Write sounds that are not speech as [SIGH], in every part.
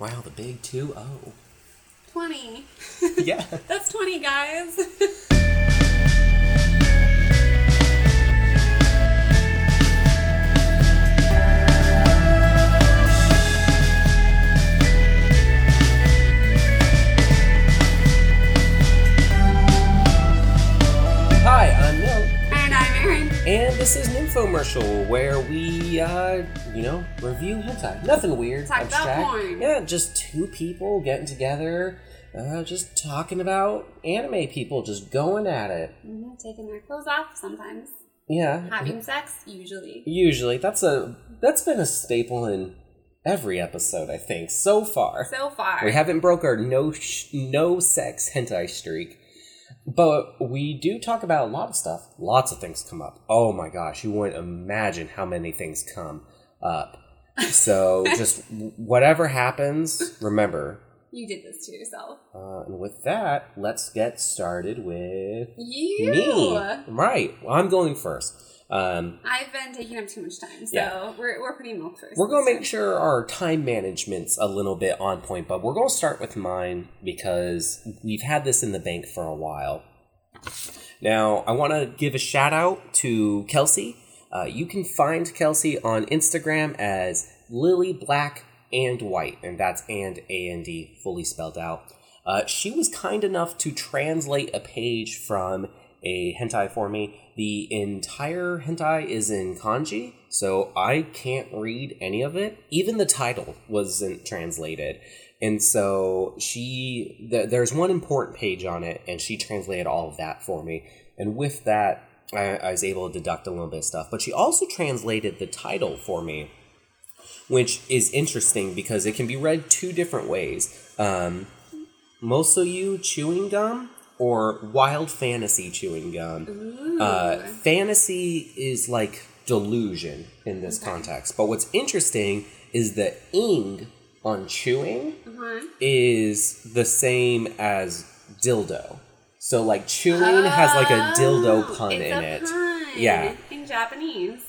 Wow, the big 2 0. 20. [LAUGHS] [LAUGHS] yeah. That's 20, guys. Hi, I'm Milt, and I'm Erin. and this is an infomercial where we, uh, you know, review hentai. Nothing weird. Talk about abstract. porn. Yeah, just two people getting together, uh, just talking about anime people, just going at it. Mhm, Taking their clothes off sometimes. Yeah. Having sex, usually. Usually, that's a that's been a staple in every episode, I think, so far. So far. We haven't broke our no sh- no sex hentai streak, but we do talk about a lot of stuff. Lots of things come up. Oh my gosh, you wouldn't imagine how many things come up. [LAUGHS] So just whatever happens, remember. You did this to yourself. Uh, and with that, let's get started with You! me. Right, well, I'm going first. Um, I've been taking up too much time, so Yeah. we're, we're pretty milk first. We're going to make sure our time management's a little bit on point, but we're going to start with mine because we've had this in the bank for a while. Now, I want to give a shout out to Kelsey. Uh, you can find Kelsey on Instagram as Lily Black and White, and that's and A A N D D fully spelled out. Uh, she was kind enough to translate a page from a hentai for me. The entire hentai is in kanji, so I can't read any of it. Even the title wasn't translated. And so she, th- there's one important page on it, and she translated all of that for me. And with that, I, I was able to deduct a little bit of stuff. But she also translated the title for me, which is interesting because it can be read two different ways. Um, Mosoyu chewing gum or wild fantasy chewing gum. Uh, fantasy is like delusion in this context. But what's interesting is the ing on chewing Uh-huh. is the same as dildo. So like chewing has like a dildo Oh, pun in a it. pun Yeah. In Japanese.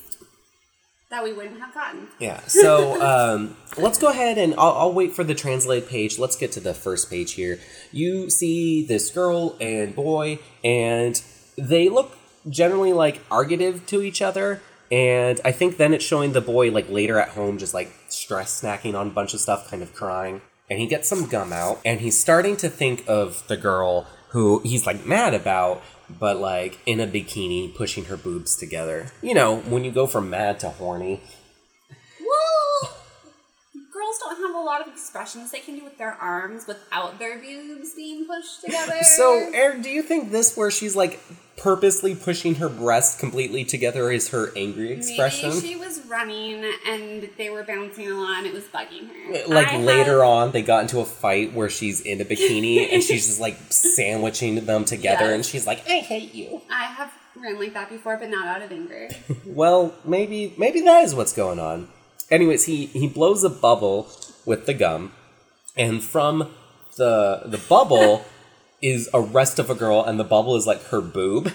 That we wouldn't have gotten. Yeah. So [LAUGHS] um, let's go ahead and I'll, I'll wait for the translate page. Let's get to the first page here. You see this girl and boy, and they look generally like arguative to each other. And I think then it's showing the boy like later at home, just like stress snacking on a bunch of stuff, kind of crying. And he gets some gum out, and he's starting to think of the girl who he's like mad about, but like in a bikini pushing her boobs together. You know, when you go from mad to horny. Girls don't have a lot of expressions they can do with their arms without their boobs being pushed [LAUGHS] together. So, Erin, do you think this where she's like purposely pushing her breast completely together is her angry expression? Maybe she was running and they were bouncing a lot and it was bugging her. Eh, like I later have- on, they got into a fight where she's in a bikini [LAUGHS] and she's just like sandwiching them together, Yes. and she's like, "I hate you." I have ran like that before, but not out of anger. [LAUGHS] Well, maybe maybe that is what's going on. Anyways, he he blows a bubble with the gum, and from the the bubble [LAUGHS] is a rest of a girl, and the bubble is like her boob,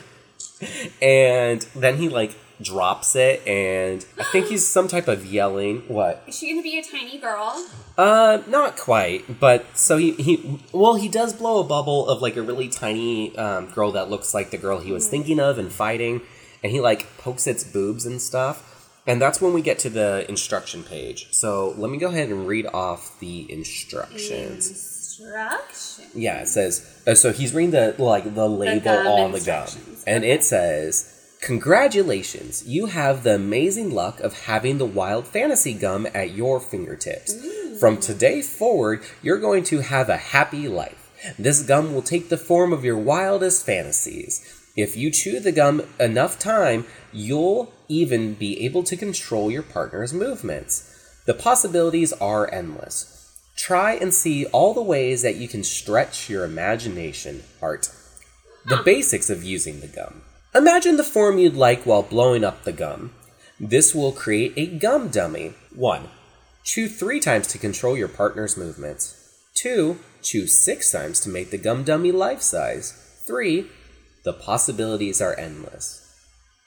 and then he like drops it, and I think he's [GASPS] some type of yelling. What? Is she gonna be a tiny girl? Uh, not quite, but so he he well he does blow a bubble of like a really tiny um, girl that looks like the girl he was thinking of and fighting, and he like pokes its boobs and stuff, and that's when we get to the instruction page. So let me go ahead and read off the instructions. Instruction. Yeah, it says uh, so he's reading the like the label gum on the gum, and it says. Congratulations, you have the amazing luck of having the wild fantasy gum at your fingertips. From today forward, you're going to have a happy life. This gum will take the form of your wildest fantasies. If you chew the gum enough time, you'll even be able to control your partner's movements. The possibilities are endless. Try and see all the ways that you can stretch your imagination, Art. The basics of using the gum. Imagine the form you'd like while blowing up the gum. This will create a gum dummy. 1. Chew 3 times to control your partner's movements. 2. Chew 6 times to make the gum dummy life size. 3. The possibilities are endless.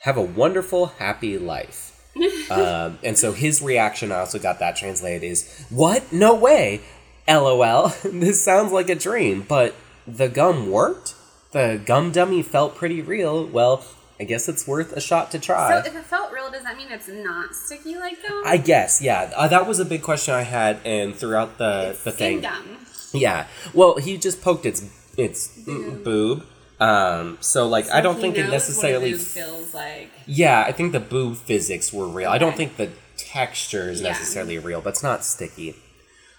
Have a wonderful, happy life. [LAUGHS] um, and so his reaction, I also got that translated, is What? No way! LOL. [LAUGHS] this sounds like a dream, but the gum worked. The gum dummy felt pretty real. Well, I guess it's worth a shot to try. So if it felt real, does that mean it's not sticky like gum? I guess, yeah. Uh, that was a big question I had, and throughout the It's the thing, gum. yeah. Well, he just poked its its Boob. boob. Um, so like, I don't think it necessarily. What a boob feels like. Yeah, I think the boo physics were real. I don't think the texture is Yeah. necessarily real, but it's not sticky.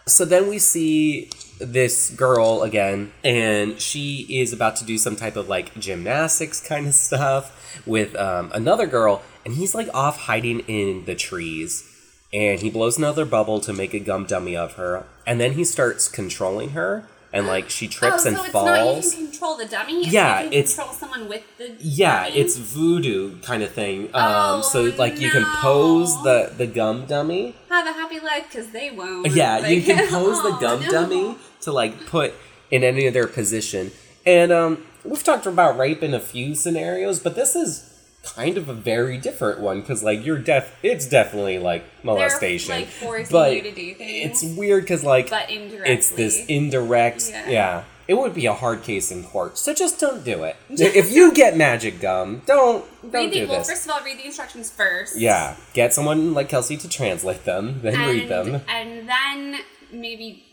So then we see this girl again, and she is about to do some type of like gymnastics kind of stuff with um, another girl, and he's like off hiding in the trees. And he blows another bubble to make a gum dummy of her, and then he starts controlling her, and like she trips oh, and so it's falls. not you can control the dummy. It's Yeah, you it's- control someone with the. Yeah, dummy? it's voodoo kind of thing. Um, Oh, so like you can pose the the gum dummy. have a happy life because they won't. Yeah, you Like, can [LAUGHS] pose the oh, gum no. dummy to like put in any of their position. And um, we've talked about rape in a few scenarios, but this is kind of a very different one because like your death it's definitely like molestation, like, forcing but you to do things, it's weird because like but indirectly. it's this indirect Yeah. yeah. It would be a hard case in court, so just don't do it. [LAUGHS] if you get magic gum, don't don't read the, do well, this. first of all, read the instructions first. yeah, get someone like Kelsey to translate them, then and, read them. and then maybe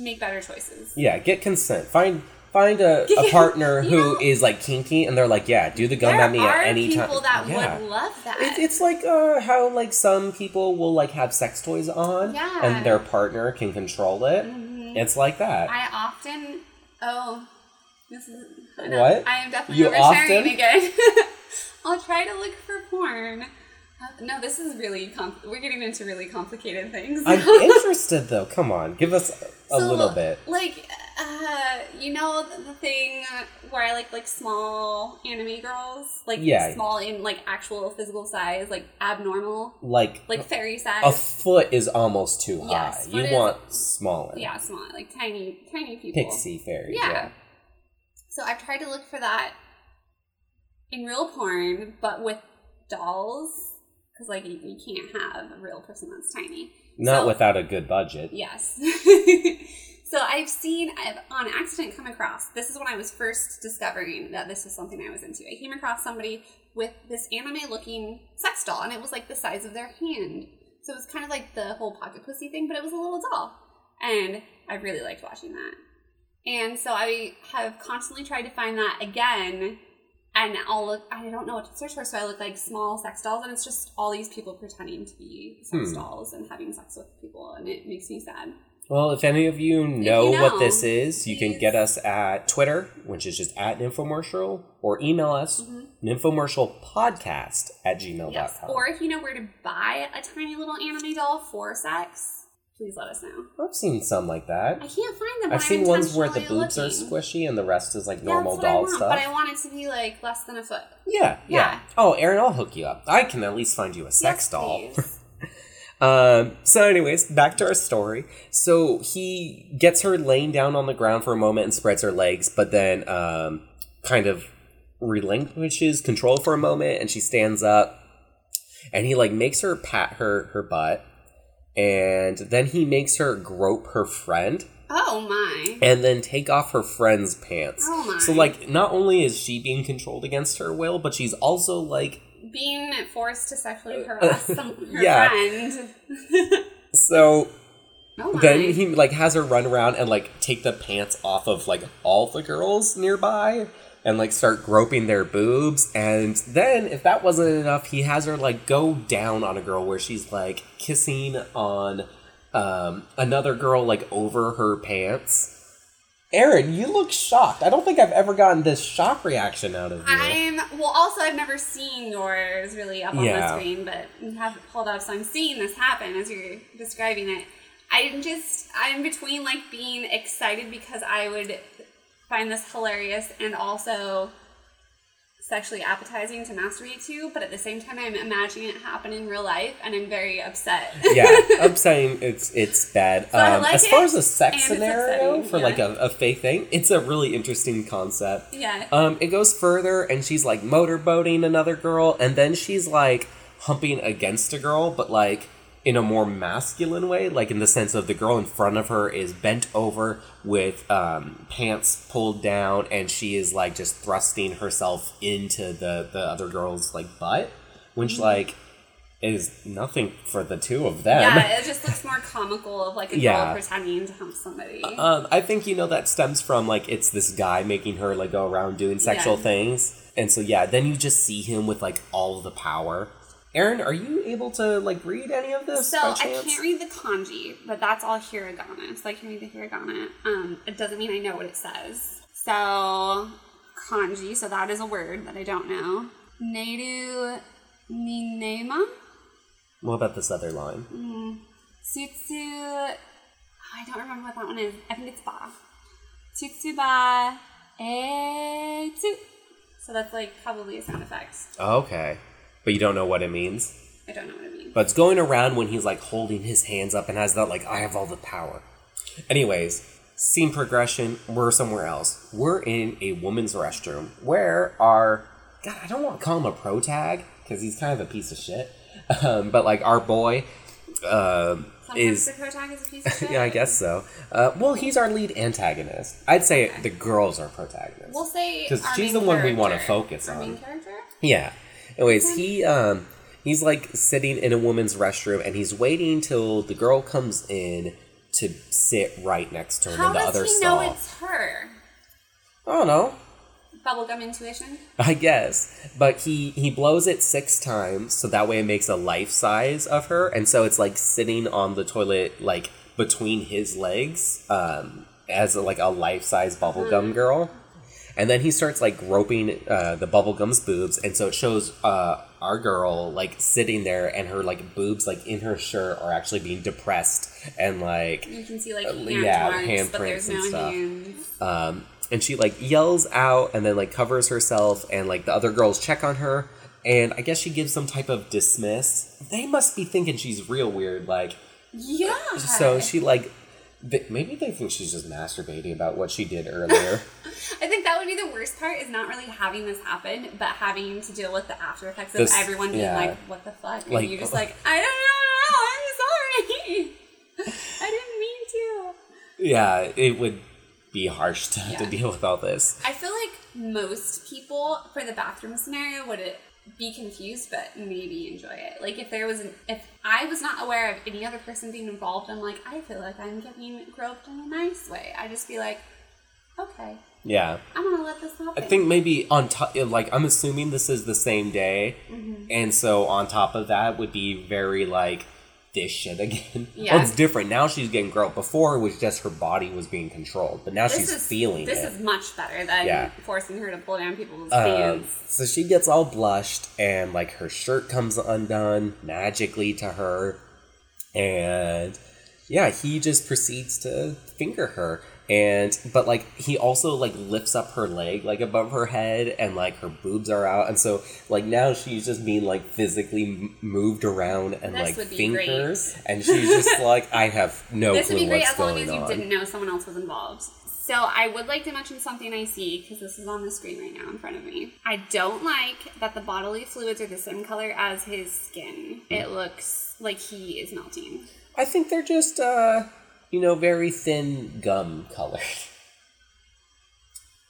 make better choices. Yeah, get consent. Find find a, a [LAUGHS] partner who know- is like kinky, and they're like, yeah, do the gum at me at any time. people that yeah. would love that. It, it's like uh, how like some people will like have sex toys on, Yeah. and their partner can control it. It's like that. I often oh this is What? I am definitely You often? again. [LAUGHS] I'll try to look for porn. No, this is really com- we're getting into really complicated things. I'm [LAUGHS] interested though. Come on, give us a, So, little bit. Like, uh, you know the, the thing where I like like small anime girls, like Yeah. small in like actual physical size, like abnormal, Like, like fairy size. a foot is almost too high. Yes, you is- want smaller. yeah, small, like tiny, tiny people. Pixie fairies. Yeah. Yeah. So I've tried to look for that in real porn, but with dolls, because like you, you can't have a real person that's tiny. Not So- without a good budget. Yes. [LAUGHS] so I've seen, I've on accident come across, this is when I was first discovering that this was something I was into. I came across somebody with this anime looking sex doll, and it was like the size of their hand. So it was kind of like the whole pocket pussy thing, but it was a little doll. And I really liked watching that. And so I have constantly tried to find that again. And I'll look, I don't know what to search for, so I look like small sex dolls, and it's just all these people pretending to be sex Hmm. dolls and having sex with people, and it makes me sad. Well, if any of you know, you what this is, you can get us at Twitter, which is just at Infomercial, or email us, infomercialpodcast at gmail.com. Yes. Or if you know where to buy a tiny little anime doll for sex, please let us know. I've seen some like that. I can't find them. I've seen ones where the boobs are squishy and the rest is like Yeah, normal that's what I doll want, stuff. But I want it to be like less than a foot. yeah, yeah, Yeah. Oh, Erin, I'll hook you up. I can at least find you a sex Yes, doll. [LAUGHS] Um, so, anyways, back to our story. So he gets her laying down on the ground for a moment and spreads her legs, but then um, kind of relinquishes control for a moment, and she stands up, and he like makes her pat her her butt, and then he makes her grope her friend. oh my. And then take off her friend's pants. Oh my. So, like, not only is she being controlled against her will, but she's also, like, Being forced to sexually uh, harass [LAUGHS] some her Yeah. friend. [LAUGHS] so oh then he like has her run around and like take the pants off of like all the girls nearby and like start groping their boobs and then if that wasn't enough he has her like go down on a girl where she's like kissing on um another girl like over her pants Erin, you look shocked. I don't think I've ever gotten this shock reaction out of you. I'm well. Also, I've never seen yours really up on Yeah. the screen, but you have it pulled up, so I'm seeing this happen as you're describing it. I'm just I'm between like being excited because I would find this hilarious and also sexually appetizing to masturbate to, but at the same time, I'm imagining it happen in real life, and I'm very upset. yeah, [LAUGHS] I'm saying it's it's bad. I Um, like as far as a sex scenario for yeah. like a, a fake thing, it's a really interesting concept. yeah. Um, it goes further, and she's like motorboating another girl, and then she's like humping against a girl, but like in a more masculine way, like in the sense of the girl in front of her is bent over with um, pants pulled down, and she is like just thrusting herself into the the other girl's like butt, which Mm-hmm. like is nothing for the two of them. Yeah, [LAUGHS] it just looks more comical of like a Yeah. girl pretending to hump somebody. Um, I think you know that stems from like it's this guy making her like go around doing sexual Yeah. things, and so yeah, then you just see him with like all the power. Erin, are you able to like read any of this? So I can't read the kanji, but that's all hiragana. So I can read the hiragana. Um, it doesn't mean I know what it says. So kanji, so that is a word that I don't know. Neiru ninema What about this other line? sutsu. I don't remember what that one is. I think it's ba. Tsutsuba etsu. So that's like probably a sound effect. Okay, but you don't know what it means. I don't know what it means. But it's going around when he's like holding his hands up and has that like I have all the power. Anyways, scene progression. We're somewhere else. We're in a woman's restroom where our God, I don't want to call him a pro tag because he's kind of a piece of shit. Um, but like our boy um, is the protag is a piece of [LAUGHS] shit. yeah, I guess so. Uh, well, he's our lead antagonist. I'd say the girls are protagonists. We'll say because she's the one we wanna focus Our on. main character. Yeah. Anyways, he um he's like sitting in a woman's restroom and he's waiting till the girl comes in to sit right next to him How in the does other he stall. know it's her? I don't know. Bubblegum intuition. I guess. But he he blows it six times so that way it makes a life size of her and so it's like sitting on the toilet like between his legs um as like a life size bubblegum girl. And then he starts like groping uh, the bubblegum's boobs, and so it shows uh, our girl like sitting there, and her like boobs like in her shirt are actually being depressed, and like You can see like Uh, hand yeah, handprints but there's and no stuff. hands. um, and she like yells out and then like covers herself and like the other girls check on her and i guess she gives some type of dismiss they must be thinking she's real weird like Yeah. so she like th- maybe they think she's just masturbating about what she did earlier [LAUGHS] I think that would be the worst part is not really having this happen, but having to deal with the after effects of This- everyone being yeah. like, "What the fuck?" And Like- you just uh, like, "I don't know. I'm sorry. [LAUGHS] I didn't mean to." yeah it would be harsh to, to Yeah. deal with all this I feel like most people for the bathroom scenario would be confused, but maybe enjoy it. Like if there was, an, if I was not aware of any other person being involved, I'm like, I feel like I'm getting groped in a nice way. I just be like, okay, yeah I'm gonna let this happen. I think maybe on top, like I'm assuming this is the same day, Mm-hmm. and so on top of that would be very like this shit again. [LAUGHS] Yeah. Well, it's different now. She's getting growth. Before it was just her body was being controlled, but now this she's is feeling This it. is much better than Yeah. forcing her to pull down people's Um, pants. so she gets all blushed, and like her shirt comes undone magically to her, and yeah, he just proceeds to finger her. And but like he also like lifts up her leg like above her head and like her boobs are out and so like now she's just being like physically moved around and This like would fingers and she's just like I have no this would clue be great as long as you on. didn't know someone else was involved. So I would like to mention something I see because this is on the screen right now in front of me. I don't like that the bodily fluids are the same color as his skin. It looks like he is melting. I think they're just uh you know very thin gum colored. [LAUGHS]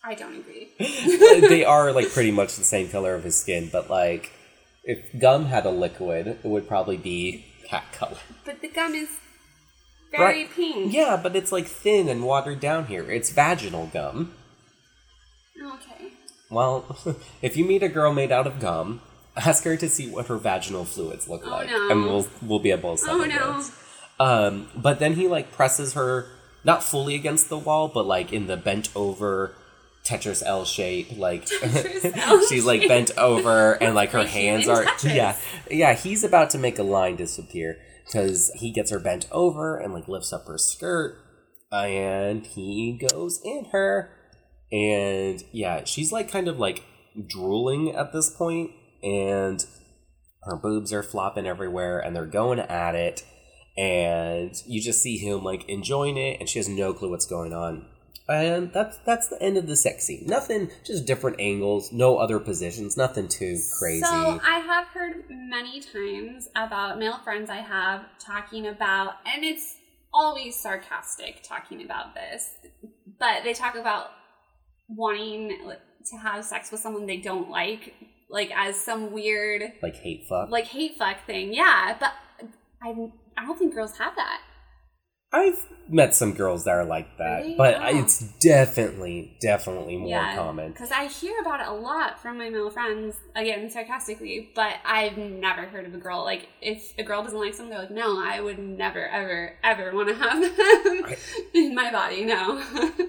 I don't agree. [LAUGHS] they [LAUGHS] are like pretty much the same color of his skin, but like if gum had a liquid, it would probably be cat color. But the gum is very Right. pink. Yeah, but it's like thin and watered down here. It's vaginal gum. Okay. Well, if you meet a girl made out of gum, ask her to see what her vaginal fluids look Oh, like, no. and we'll we'll be able to Oh no. this. Um, but then he like presses her not fully against the wall, but like in the bent over Tetris L shape, like [LAUGHS] L she's like bent over and like her hands are Tetris. yeah yeah. He's about to make a line disappear because he gets her bent over and like lifts up her skirt, and he goes in her, and yeah, she's like kind of like drooling at this point, and her boobs are flopping everywhere, and they're going at it and you just see him like enjoying it and she has no clue what's going on And that's that's the end of the sex scene. Nothing, just different angles, no other positions, nothing too crazy. So I have heard many times about male friends I have talking about, and it's always sarcastic talking about this, but they talk about wanting to have sex with someone they don't like, like as some weird like hate fuck. like hate fuck thing. Yeah, but I I don't think girls have that. I've met some girls that are like that, Really? but it's definitely, definitely more yeah, common. because I hear about it a lot from my male friends. Again, sarcastically, but I've never heard of a girl like if a girl doesn't like someone, they're like, no, I would never, ever, ever want to have them I- [LAUGHS] in my body. No. [LAUGHS]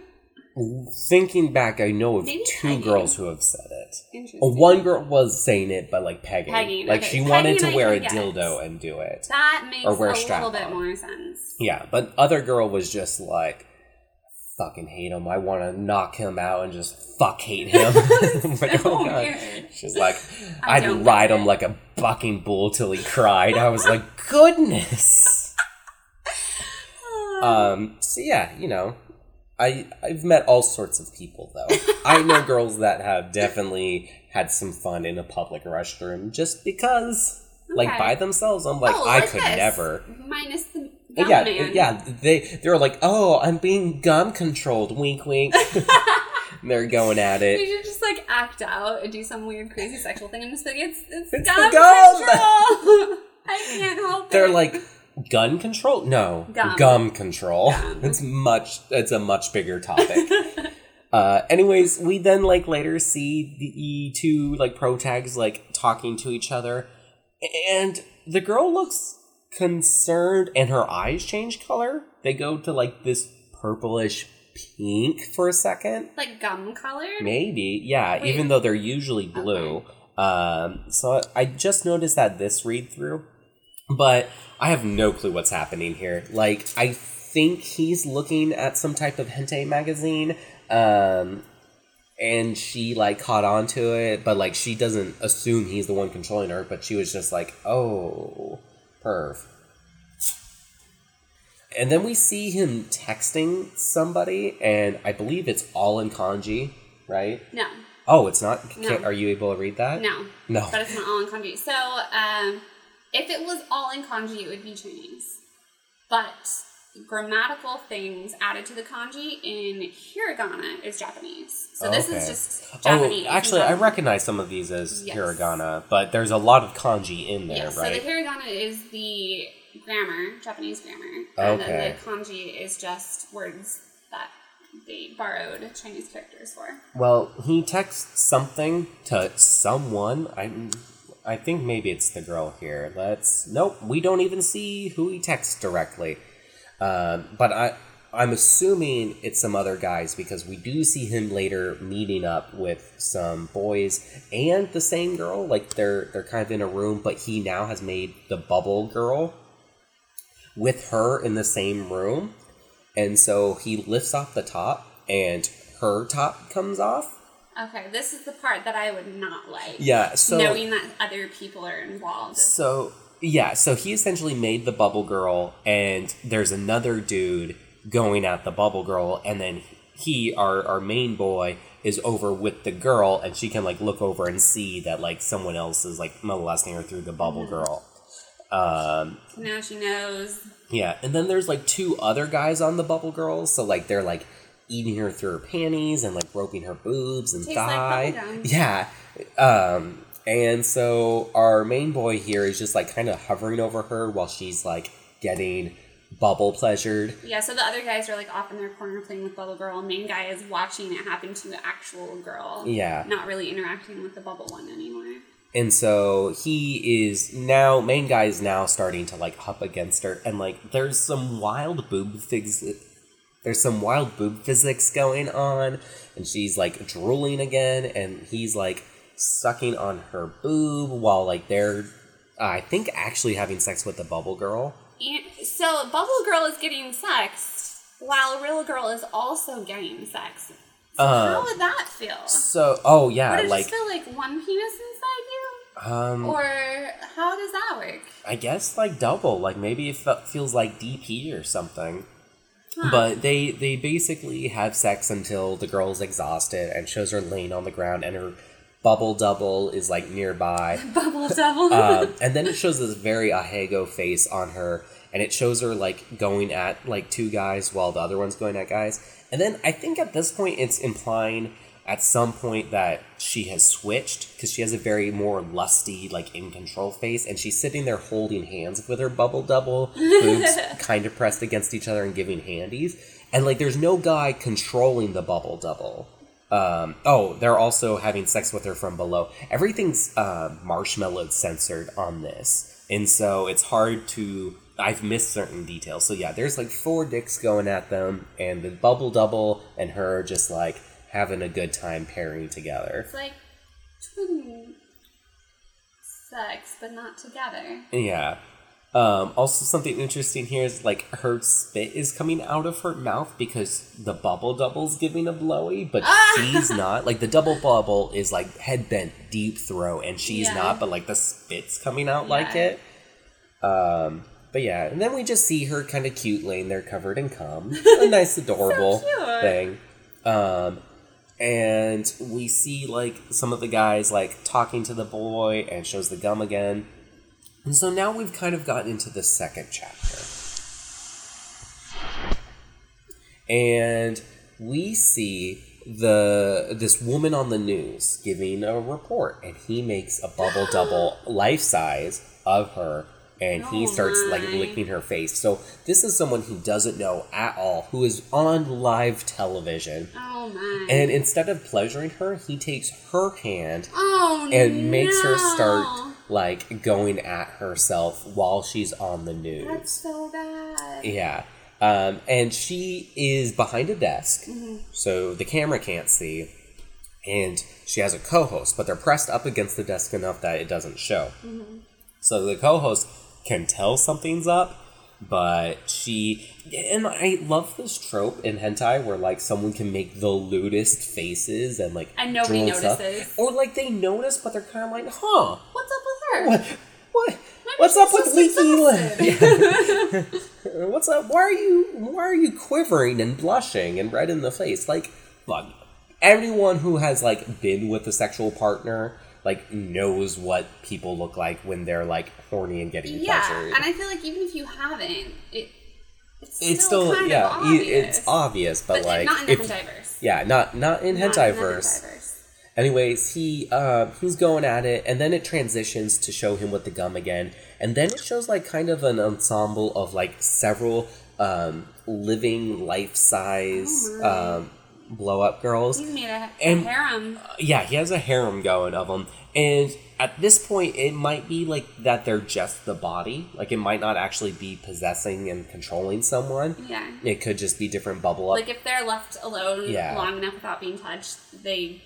Thinking back, I know of Maybe two pegging. girls who have said it. Interesting. Uh, One girl was saying it, but like Peggy, Pegging, like okay. she Pegging wanted to wear a get. dildo and do it. that makes or wear a strap little bit on. more sense. Yeah, but other girl was just like, fucking hate him. I want to knock him out and just fuck hate him. [LAUGHS] I'm like, [LAUGHS] So oh God. She's like, I'd ride him it. like a bucking bull till he cried. I was like, goodness. [LAUGHS] Um. So yeah, you know, I I've met all sorts of people though. [LAUGHS] I know girls that have definitely had some fun in a public restroom just because, like by themselves. I'm like, Oh, I like could this. never. Minus the Yeah, man. yeah. They they were like, oh, I'm being gum controlled. Wink, wink. [LAUGHS] They're going at it. You should just like act out and do some weird crazy sexual thing and just like, it's it's, It's gum! control. [LAUGHS] I can't help it. They're it. like gun control. No, Gum. gum control. Gum. [LAUGHS] It's much. It's a much bigger topic. [LAUGHS] Uh, anyways, we then like later see the two like pro tags like talking to each other, and the girl looks concerned, and her eyes change color. They go to like this purplish pink for a second, like gum color. maybe. Yeah, Wait. even though they're usually blue. Um, so I just noticed that this read through, but I have no clue what's happening here. Like, I think he's looking at some type of hentai magazine, um, and she like caught on to it, but like she doesn't assume he's the one controlling her, but she was just like, oh, perv. And then we see him texting somebody, and I believe it's all in kanji, right? No, Oh, it's not. No. Are you able to read that? no, No. but it's not all in kanji. So, um, if it was all in kanji, it would be Chinese. But grammatical things added to the kanji in hiragana is Japanese. So this is just oh, Japanese. Oh, actually, I recognize some of these as Yes. hiragana, but there's a lot of kanji in there, Yes, right? so the hiragana is the grammar, Japanese grammar, and Okay. then the kanji is just words that they borrowed Chinese characters for. well, he texts something to someone. I, I think maybe it's the girl here. Let's. Nope, we don't even see who he texts directly. Um, but I, I'm assuming it's some other guys because we do see him later meeting up with some boys and the same girl. Like they're they're kind of in a room, but he now has made the bubble girl with her in the same room, and so he lifts off the top, and her top comes off. Okay, this is the part that I would not like. Yeah, so knowing that other people are involved. So yeah, so he essentially made the bubble girl, and there's another dude going at the bubble girl, and then he, our our main boy, is over with the girl, and she can like look over and see that like someone else is like molesting her through the bubble girl. Um, now she knows. yeah, and then there's like two other guys on the bubble girl, so like they're like eating her through her panties and like roping her boobs and Tastes thigh. bubblegum. yeah. Um and so our main boy here is just like kind of hovering over her while she's like getting bubble pleasured. Yeah, so the other guys are like off in their corner playing with Bubble Girl. Main guy is watching it happen to the actual girl. Yeah. Not really interacting with the bubble one anymore. And so he is now main guy is now starting to like up against her and like there's some wild boob figs there's some wild boob physics going on and she's like drooling again and he's like sucking on her boob while like they're I think actually having sex with the bubble girl. And so Bubble Girl is getting sex while Real Girl is also getting sex. So Uh, how would that feel? So oh yeah, would it like just feel like one penis inside you? um Or how does that work? I guess like double, like maybe it fe- feels like DP or something. But they they basically have sex until the girl's exhausted and shows her laying on the ground and her bubble double is like nearby. [LAUGHS] Bubble double. um, and then it shows this very ahegao face on her and it shows her like going at like two guys while the other one's going at guys and then i think at this point it's implying at some point that she has switched because she has a very more lusty like in control face and she's sitting there holding hands with her bubble double [LAUGHS] boobs kind of pressed against each other and giving handies and like there's no guy controlling the bubble double um, oh, they're also having sex with her from below. Everything's uh, marshmallow censored on this, and so it's hard to. I've missed certain details. So yeah, there's like four dicks going at them, and the bubble double and her just like having a good time pairing together. it's like twin sex, but not together. Yeah. Um, also, something interesting here is like her spit is coming out of her mouth because the bubble double's giving a blowy, but [LAUGHS] she's not. Like the double bubble is like head bent, deep throw, and she's Yeah. not. But like the spit's coming out like it. Um, but yeah, and then we just see her kind of cute, laying there covered in cum, [LAUGHS] a nice, adorable cute. thing. Um, and we see like some of the guys like talking to the boy, and shows the gum again. And so now we've kind of gotten into the second chapter. And we see the this woman on the news giving a report and he makes a bubble double life size of her and he starts like licking her face. So this is someone he doesn't know at all who is on live television. Oh my. And instead of pleasuring her, he takes her hand oh and makes her start like going at herself while she's on the news. That's so bad. Yeah. Um, and she is behind a desk, Mm-hmm. so the camera can't see. And she has a co host, but they're pressed up against the desk enough that it doesn't show. Mm-hmm. So the co host can tell something's up, but she. And I love this trope in hentai where, like, someone can make the lewdest faces and, like, And nobody drool stuff. notices. Or, like, they notice, but they're kind of like, huh, What's up with her? what? What? What's up with leaky? [LAUGHS] What's up? Why are you? Why are you quivering and blushing and red in the face? Like, look, everyone who has like been with a sexual partner like knows what people look like when they're like horny and getting Yeah, pleasured. and I feel like even if you haven't, it it's, it's still, still, kind yeah, of obvious. it's obvious, but, but like not in if hentaiverse. yeah, not not in Not in the hentaiverse. hentaiverse. Anyways, he uh, he's going at it, and then it transitions to show him with the gum again, and then it shows like kind of an ensemble of like several um, living life size Oh um, blow up girls. He's made a, And- a harem. Yeah, he has a harem going of them, and at this point, it might be like that they're just the body. Like it might not actually be possessing and controlling someone. Yeah. It could just be different bubble up. Like if they're left alone Yeah. long enough without being touched, they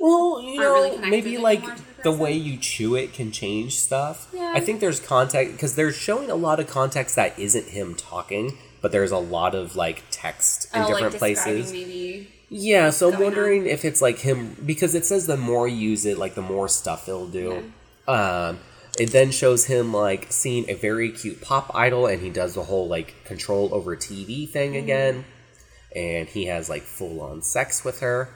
Well, you know, really maybe like the the way you chew it can change stuff. Yeah. I think there's context because they're showing a lot of context that isn't him talking, but there's a lot of like text in oh, different like places. maybe. Yeah, so I'm wondering if it's like him because it says the more you use it, like the more stuff it'll do. Um, it then shows him like seeing a very cute pop idol, and he does the whole like control over TV thing Mm-hmm. again, and he has like full on sex with her.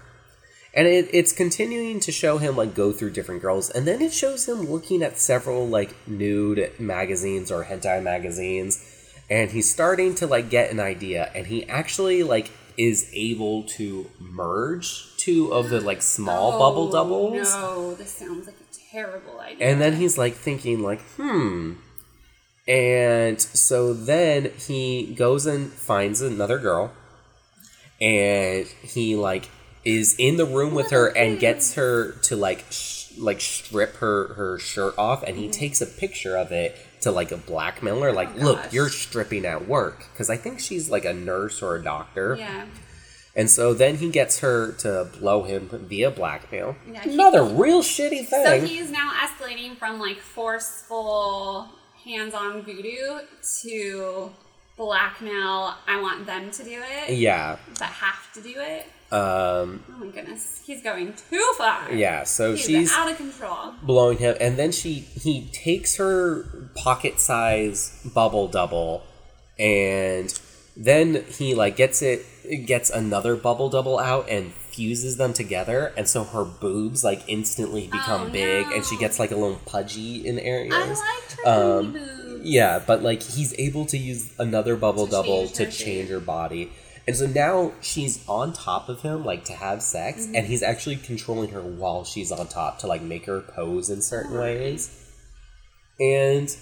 And it, it's continuing to show him like go through different girls, and then it shows him looking at several like nude magazines or hentai magazines, and he's starting to like get an idea, and he actually like is able to merge two of the like small bubble Oh, doubles. No, this sounds like a terrible idea. And then he's like thinking like, hmm. And so then he goes and finds another girl and he like is in the room with her and gets her to like sh- like strip her her shirt off and he takes a picture of it to like a blackmail her like Oh, look you're stripping at work because i think she's like a nurse or a doctor yeah. and so then he gets her to blow him via blackmail Yeah, he- another real shitty thing. So he's now escalating from like forceful hands-on voodoo to blackmail. I want them to do it, yeah but have to do it. Um Oh my goodness, he's going too far. yeah so he's she's out of control. blowing him and then she he takes her pocket size bubble double and then he like gets it gets another bubble double out and fuses them together and so her boobs like instantly become Oh, big and she gets like a little pudgy in areas I liked her Um, boobs. yeah but like he's able to use another bubble To double change to change her body and so now she's on top of him like to have sex Mm-hmm. and he's actually controlling her while she's on top to like make her pose in certain ways and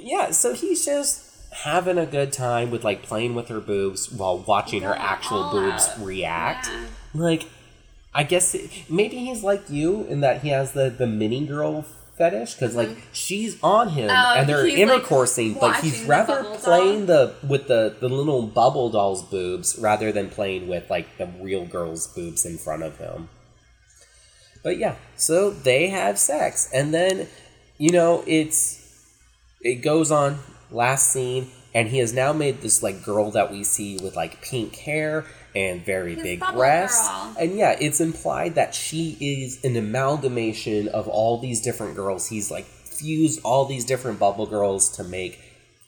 yeah, so he's just having a good time with like playing with her boobs while watching her actual boobs out. react. Yeah. Like, I guess it, maybe he's like you in that he has the the mini girl fetish because like mm-hmm. she's on him Oh, and they're he's, like, intercoursing, but he's rather doll. playing the with the the little bubble doll's boobs rather than playing with like the real girl's boobs in front of him. But yeah, so they have sex, and then you know it's it goes on last scene and he has now made this like girl that we see with like pink hair and very His big breasts girl. and yeah it's implied that she is an amalgamation of all these different girls he's like fused all these different bubble girls to make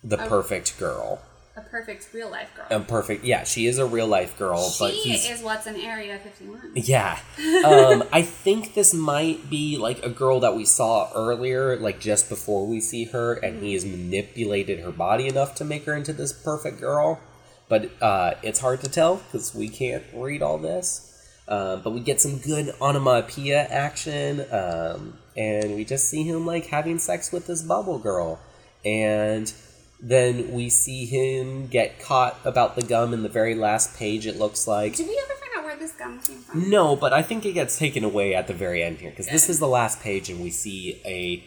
the Oh. perfect girl A perfect real life girl. a perfect yeah she is a real life girl but she he's is what's in Area 51. yeah. [LAUGHS] Um, I think this might be like a girl that we saw earlier, like just before we see her, and he has manipulated her body enough to make her into this perfect girl. But uh, it's hard to tell because we can't read all this. Um, but we get some good onomatopoeia action, um, and we just see him like having sex with this bubble girl, and then we see him get caught about the gum in the very last page. It looks like. Did we ever find out where this gum came from? No, but I think it gets taken away at the very end here because this is the last page, and we see a,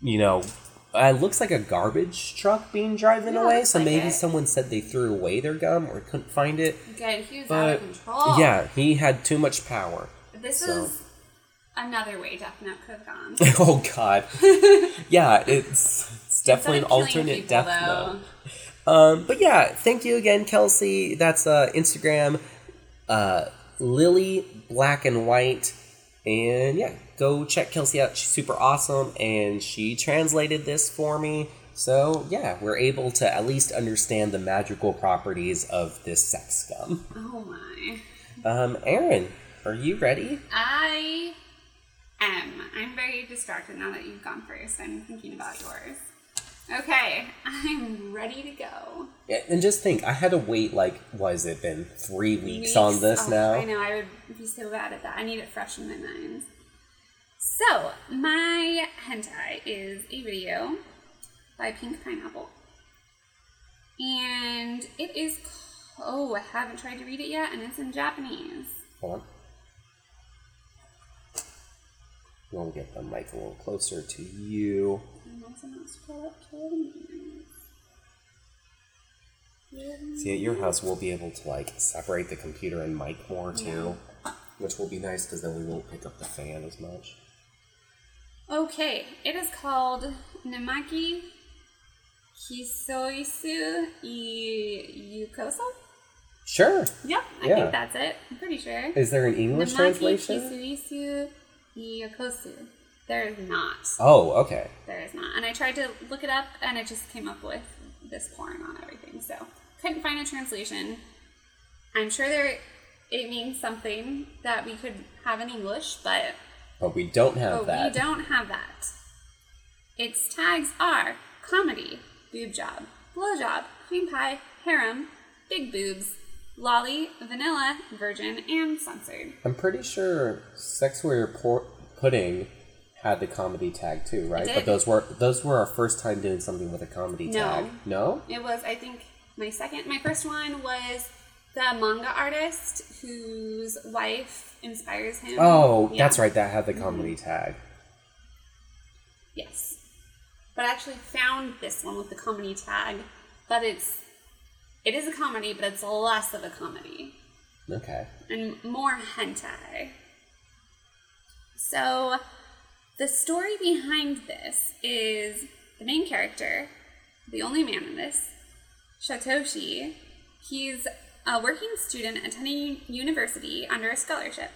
you know, uh, it looks like a garbage truck being driven Yeah, away. So like maybe it. someone said they threw away their gum or couldn't find it. Good, he was out But of control. yeah, he had too much power. This So- is another way Death Note could have gone. oh God, [LAUGHS] yeah, it's it's definitely an Instead of killing alternate people, death though, note. Um, but yeah, thank you again, Kelsey. That's uh, Instagram, uh, Lily Black and White, and yeah, go check Kelsey out. She's super awesome, and she translated this for me. So yeah, we're able to at least understand the magical properties of this sex gum. Oh my. Um, Erin, are you ready? I am. I'm very distracted now that you've gone first. I'm thinking about yours. Okay, I'm ready to go. Yeah, and just think, I had to wait like, what has it been, three weeks, Weeks- on this oh, now? I know, I would be so bad at that. I need it fresh in my mind. So, my hentai is a video by Pink Pineapple. And it is. Oh, I haven't tried to read it yet, and it's in Japanese. Hold on. You want to get the mic a little closer to you. And also not scroll up to. See, at your house, we'll be able to like separate the computer and mic more too, which will be nice because then we won't pick up the fan as much. Okay, it is called Namaki Hisoisu i Yukoso. Sure. Yep, I Yeah. think that's it. I'm pretty sure. Is there an English Namaki translation? Hisoisu i Yukosu. There is not. Oh, okay. There is not. And I tried to look it up and it just came up with this porn on everything. So couldn't find a translation. I'm sure there it means something that we could have in English, but But we don't have that. but that. we don't have that. Its tags are comedy, boob job, blowjob, cream pie, harem, big boobs, loli, vanilla, virgin, and censored. I'm pretty sure Sex Warrior por- Pudding had the comedy tag too, right? But those were those were our first time doing something with a comedy No. tag. No. It was, I think, my second. My first one was the manga artist whose wife inspires him. Oh, Yeah. Mm-hmm. that's right. That had the comedy tag. Yes. But I actually found this one with the comedy tag, but it's it is a comedy, but it's less of a comedy Okay. and more hentai. So, the story behind this is the main character, the only man in this, Shatoshi. He's a working student attending university under a scholarship.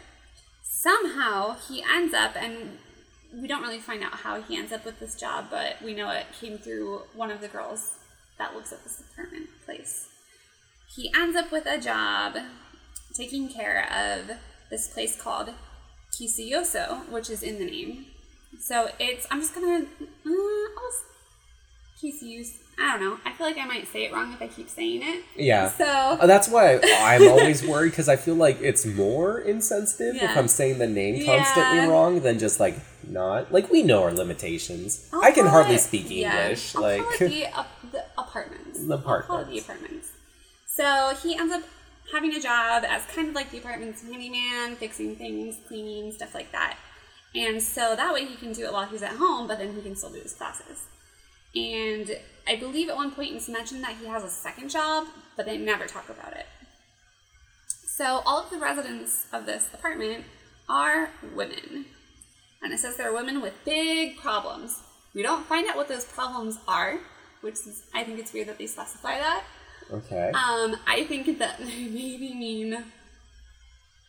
Somehow, he ends up, and we don't really find out how he ends up with this job, but we know it came through one of the girls that looks at this apartment place. he ends up with a job taking care of this place called Kisioso, which is in the name. So it's, I'm just gonna, uh, I'll I don't know. I feel like I might say it wrong if I keep saying it. Yeah. So, Uh, That's why I'm always worried because I feel like it's more insensitive if I'm saying the name constantly Yeah. wrong than just like not. Like we know our limitations. I'll I can hardly it- speak yeah, English. Like the, [LAUGHS] ap- the apartments. The I'll call it apartments. the apartments. So he ends up having a job as kind of like the apartment's handyman, fixing things, cleaning, stuff like that. And so that way he can do it while he's at home, but then he can still do his classes. And I believe at one point it's mentioned that he has a second job, but they never talk about it. So all of the residents of this apartment are women. And it says they're women with big problems. We don't find out what those problems are, which is, I think it's weird that they specify that. okay, Um, I think that [LAUGHS] they maybe mean,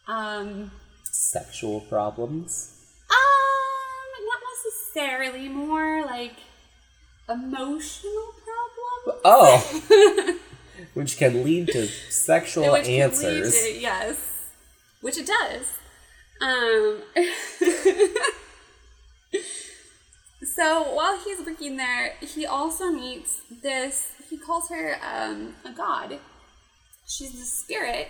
um, sexual problems. um, not necessarily more like emotional problems. Oh, [LAUGHS] which can lead to sexual Which can lead answers. to- yes, which it does. Um, [LAUGHS] so while he's working there, he also meets this. He calls her um, a god. She's the spirit,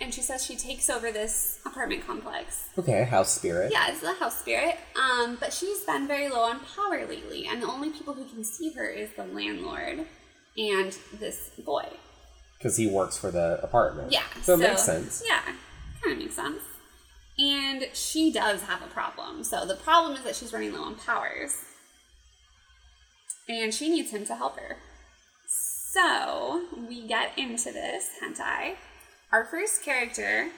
and she says she takes over this apartment complex. Okay, house spirit. Yeah, it's the house spirit. Um, but she's been very low on power lately, and the only people who can see her is the landlord and this boy. Because he works for the apartment. Yeah. So, it makes sense. Yeah, kind of makes sense. And she does have a problem. So the problem is that she's running low on powers. And she needs him to help her. So we get into this hentai. Our first character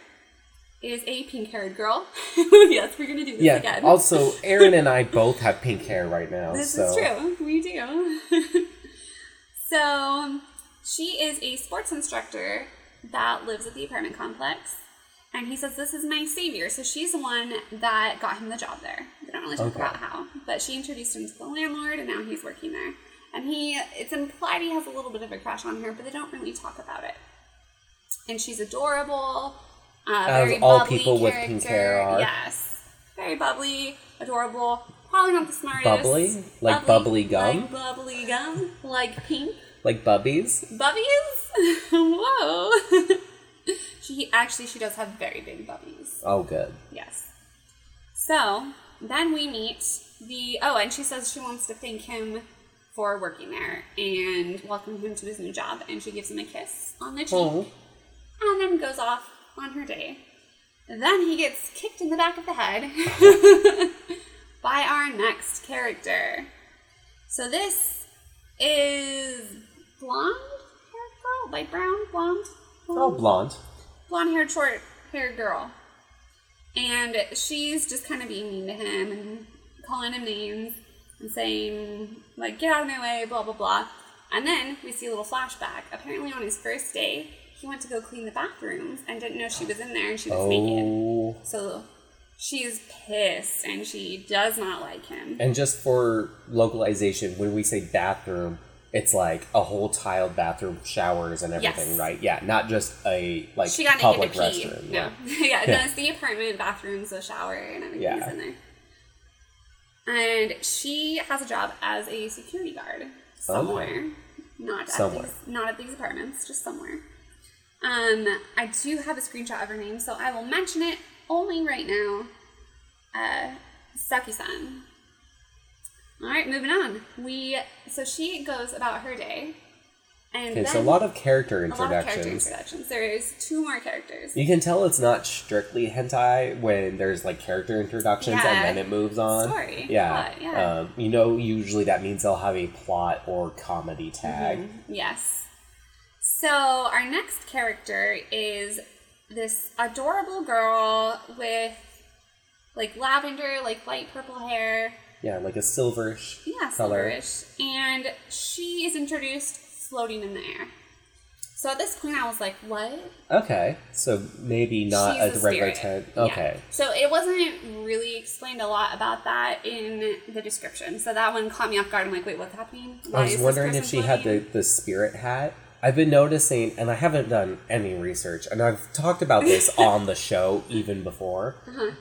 is a pink haired girl. [LAUGHS] yes, we're going to do this Yeah. again. Also, [LAUGHS] Erin and I both have pink hair right now. This so. is true. We do. [LAUGHS] so she is a sports instructor that lives at the apartment complex. And he says, This is my savior. So she's the one that got him the job there. They don't really talk Okay. about how. But she introduced him to the landlord, and now he's working there. And he, it's implied he has a little bit of a crush on her, but they don't really talk about it. And she's adorable. Uh, As very all bubbly people with pink character. hair are. Yes. Very bubbly, adorable. Probably not the smartest. Bubbly? Like bubbly gum? Like bubbly gum? Like pink? Like bubbies? Bubbies? [LAUGHS] Whoa. [LAUGHS] she actually she does have very big bubbies. Oh, good. Yes. So then we meet the oh, and she says she wants to thank him for working there and welcome him to his new job, and she gives him a kiss on the cheek, Oh. And then goes off on her day. Then he gets kicked in the back of the head [LAUGHS] by our next character. So this is blonde haired girl, light brown, blonde, Oh, blonde. blonde haired, short haired girl. And she's just kind of being mean to him and calling him names and saying, like, get out of my way, blah, blah, blah. And then we see a little flashback. Apparently, on his first day, he went to go clean the bathrooms and didn't know she was in there and she was oh. naked. Oh. So she's pissed and she does not like him. And just for localization, when we say bathroom, it's like a whole tiled bathroom, showers and everything, Yes. right? Yeah, not just a like She got public naked to pee. restroom. [LAUGHS] No. Yeah. yeah, Yeah. no, it's the apartment, bathrooms, the shower, and everything's Yeah. in there. And she has a job as a security guard oh. somewhere. Not Somewhere. these not at these apartments, just somewhere. Um, I do have a screenshot of her name, so I will mention it only right now. Uh Saki-san. Alright, moving on. We so she goes about her day. And so a lot of character a lot of character introductions. introductions. There is two more characters. You can tell it's not strictly hentai when there's like character introductions Yeah. and then it moves on. Story, Yeah. plot, yeah. Um, you know, usually that means they'll have a plot or comedy tag. Mm-hmm. Yes. So our next character is this adorable girl with like lavender, like light purple hair. Yeah, like a silverish Yeah, color. silverish. And she is introduced floating in the air. So at this point I was like, what? Okay, so maybe not She's a regular tent. Yeah. Okay. So it wasn't really explained a lot about that in the description. So that one caught me off guard. I'm like, wait, what's happening? I Why was is this wondering if she had the, the spirit hat I've been noticing, and I haven't done any research, and I've talked about this [LAUGHS] on the show even before.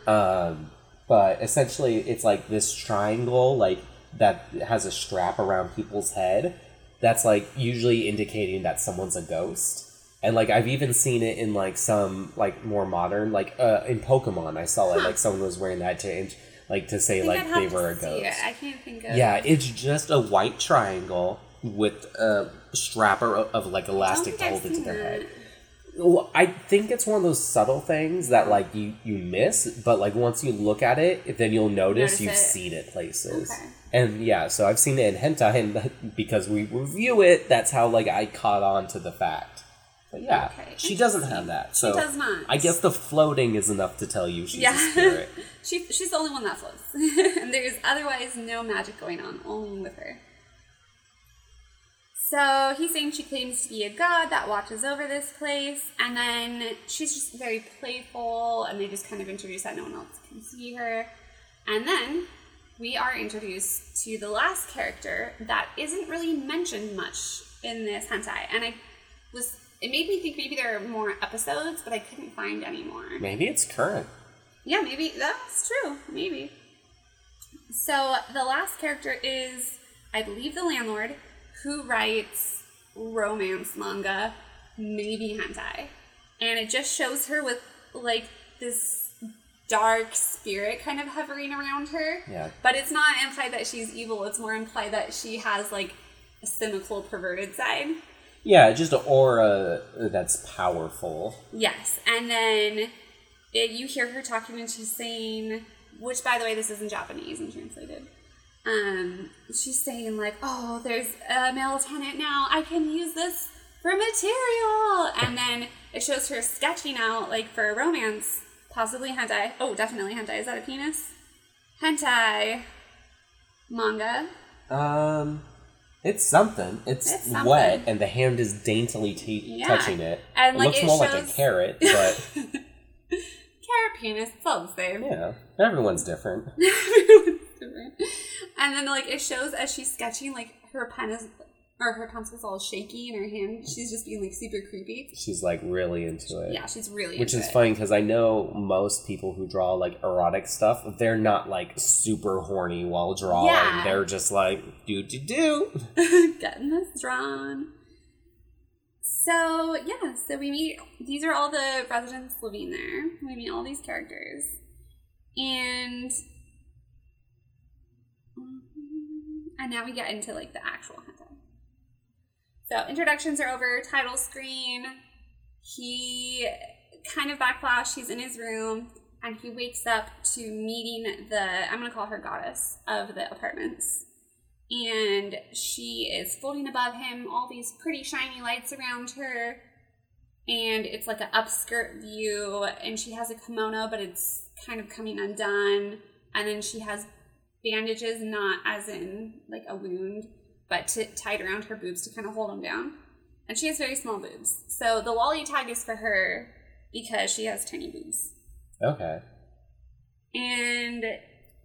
Um, but essentially, it's like this triangle, like that has a strap around people's head. That's like usually indicating that someone's a ghost. And like I've even seen it in like some like more modern, like uh, in Pokemon, I saw it like someone was wearing that to like to say like they were a ghost. it. I can't think of. Yeah, it's just a white triangle with a strapper of, of like elastic to hold it to their that. head. Well, I think it's one of those subtle things that like you you miss, but like once you look at it, then you'll notice, Notice you've it. seen it places. Okay. And yeah, so I've seen it in hentai, and because we review it, that's how like I caught on to the fact. But yeah, Okay, she doesn't have that. So does not. I guess the floating is enough to tell you she's Yeah. a spirit. [LAUGHS] she, she's the only one that floats. [LAUGHS] and there's otherwise no magic going on, only with her. So he's saying she claims to be a god that watches over this place, and then she's just very playful, and they just kind of introduce that no one else can see her. And then we are introduced to the last character that isn't really mentioned much in this hentai, and I was it made me think maybe there are more episodes, but I couldn't find any more. Maybe it's current. Yeah, maybe that's true. Maybe. So the last character is, I believe, the landlord who writes romance manga, maybe hentai, and it just shows her with like this dark spirit kind of hovering around her. Yeah. But it's not implied that she's evil. It's more implied that she has like a cynical, perverted side. Yeah, just an aura that's powerful. Yes, and then it, you hear her talking and she's saying, which by the way, this is in Japanese and translated. Um, she's saying like, "Oh, there's a male tenant now. I can use this for material." And then it shows her sketching out like for a romance, possibly hentai. Oh, definitely hentai. Is that a penis? Hentai manga. Um, it's something. It's, It's something. wet, and the hand is daintily t- Yeah. touching it. And, it like, looks it more like a shows- carrot, [LAUGHS] but Carrot penis. It's all the same. yeah, everyone's different. [LAUGHS] Everyone's different. And then like it shows as she's sketching, like her pen is or her pencil's all shaky in her hand. She's just being like super creepy. She's like really into it. Yeah, she's really Which is it. funny because I know most people who draw like erotic stuff, they're not like super horny while drawing. Yeah. They're just like do do do. [LAUGHS] Getting this drawn. So yeah, so we meet. These are all the residents living there. We meet all these characters, and and now we get into like the actual hentai. So introductions are over. Title screen. He kind of backlash. He's in his room and he wakes up to meeting the I'm gonna call her goddess of the apartments and she is floating above him, all these pretty shiny lights around her, and it's like an upskirt view, and she has a kimono, but it's kind of coming undone, and then she has bandages, not as in like a wound, but to, tied around her boobs to kind of hold them down, and she has very small boobs. So the loli tag is for her because she has tiny boobs, Okay. and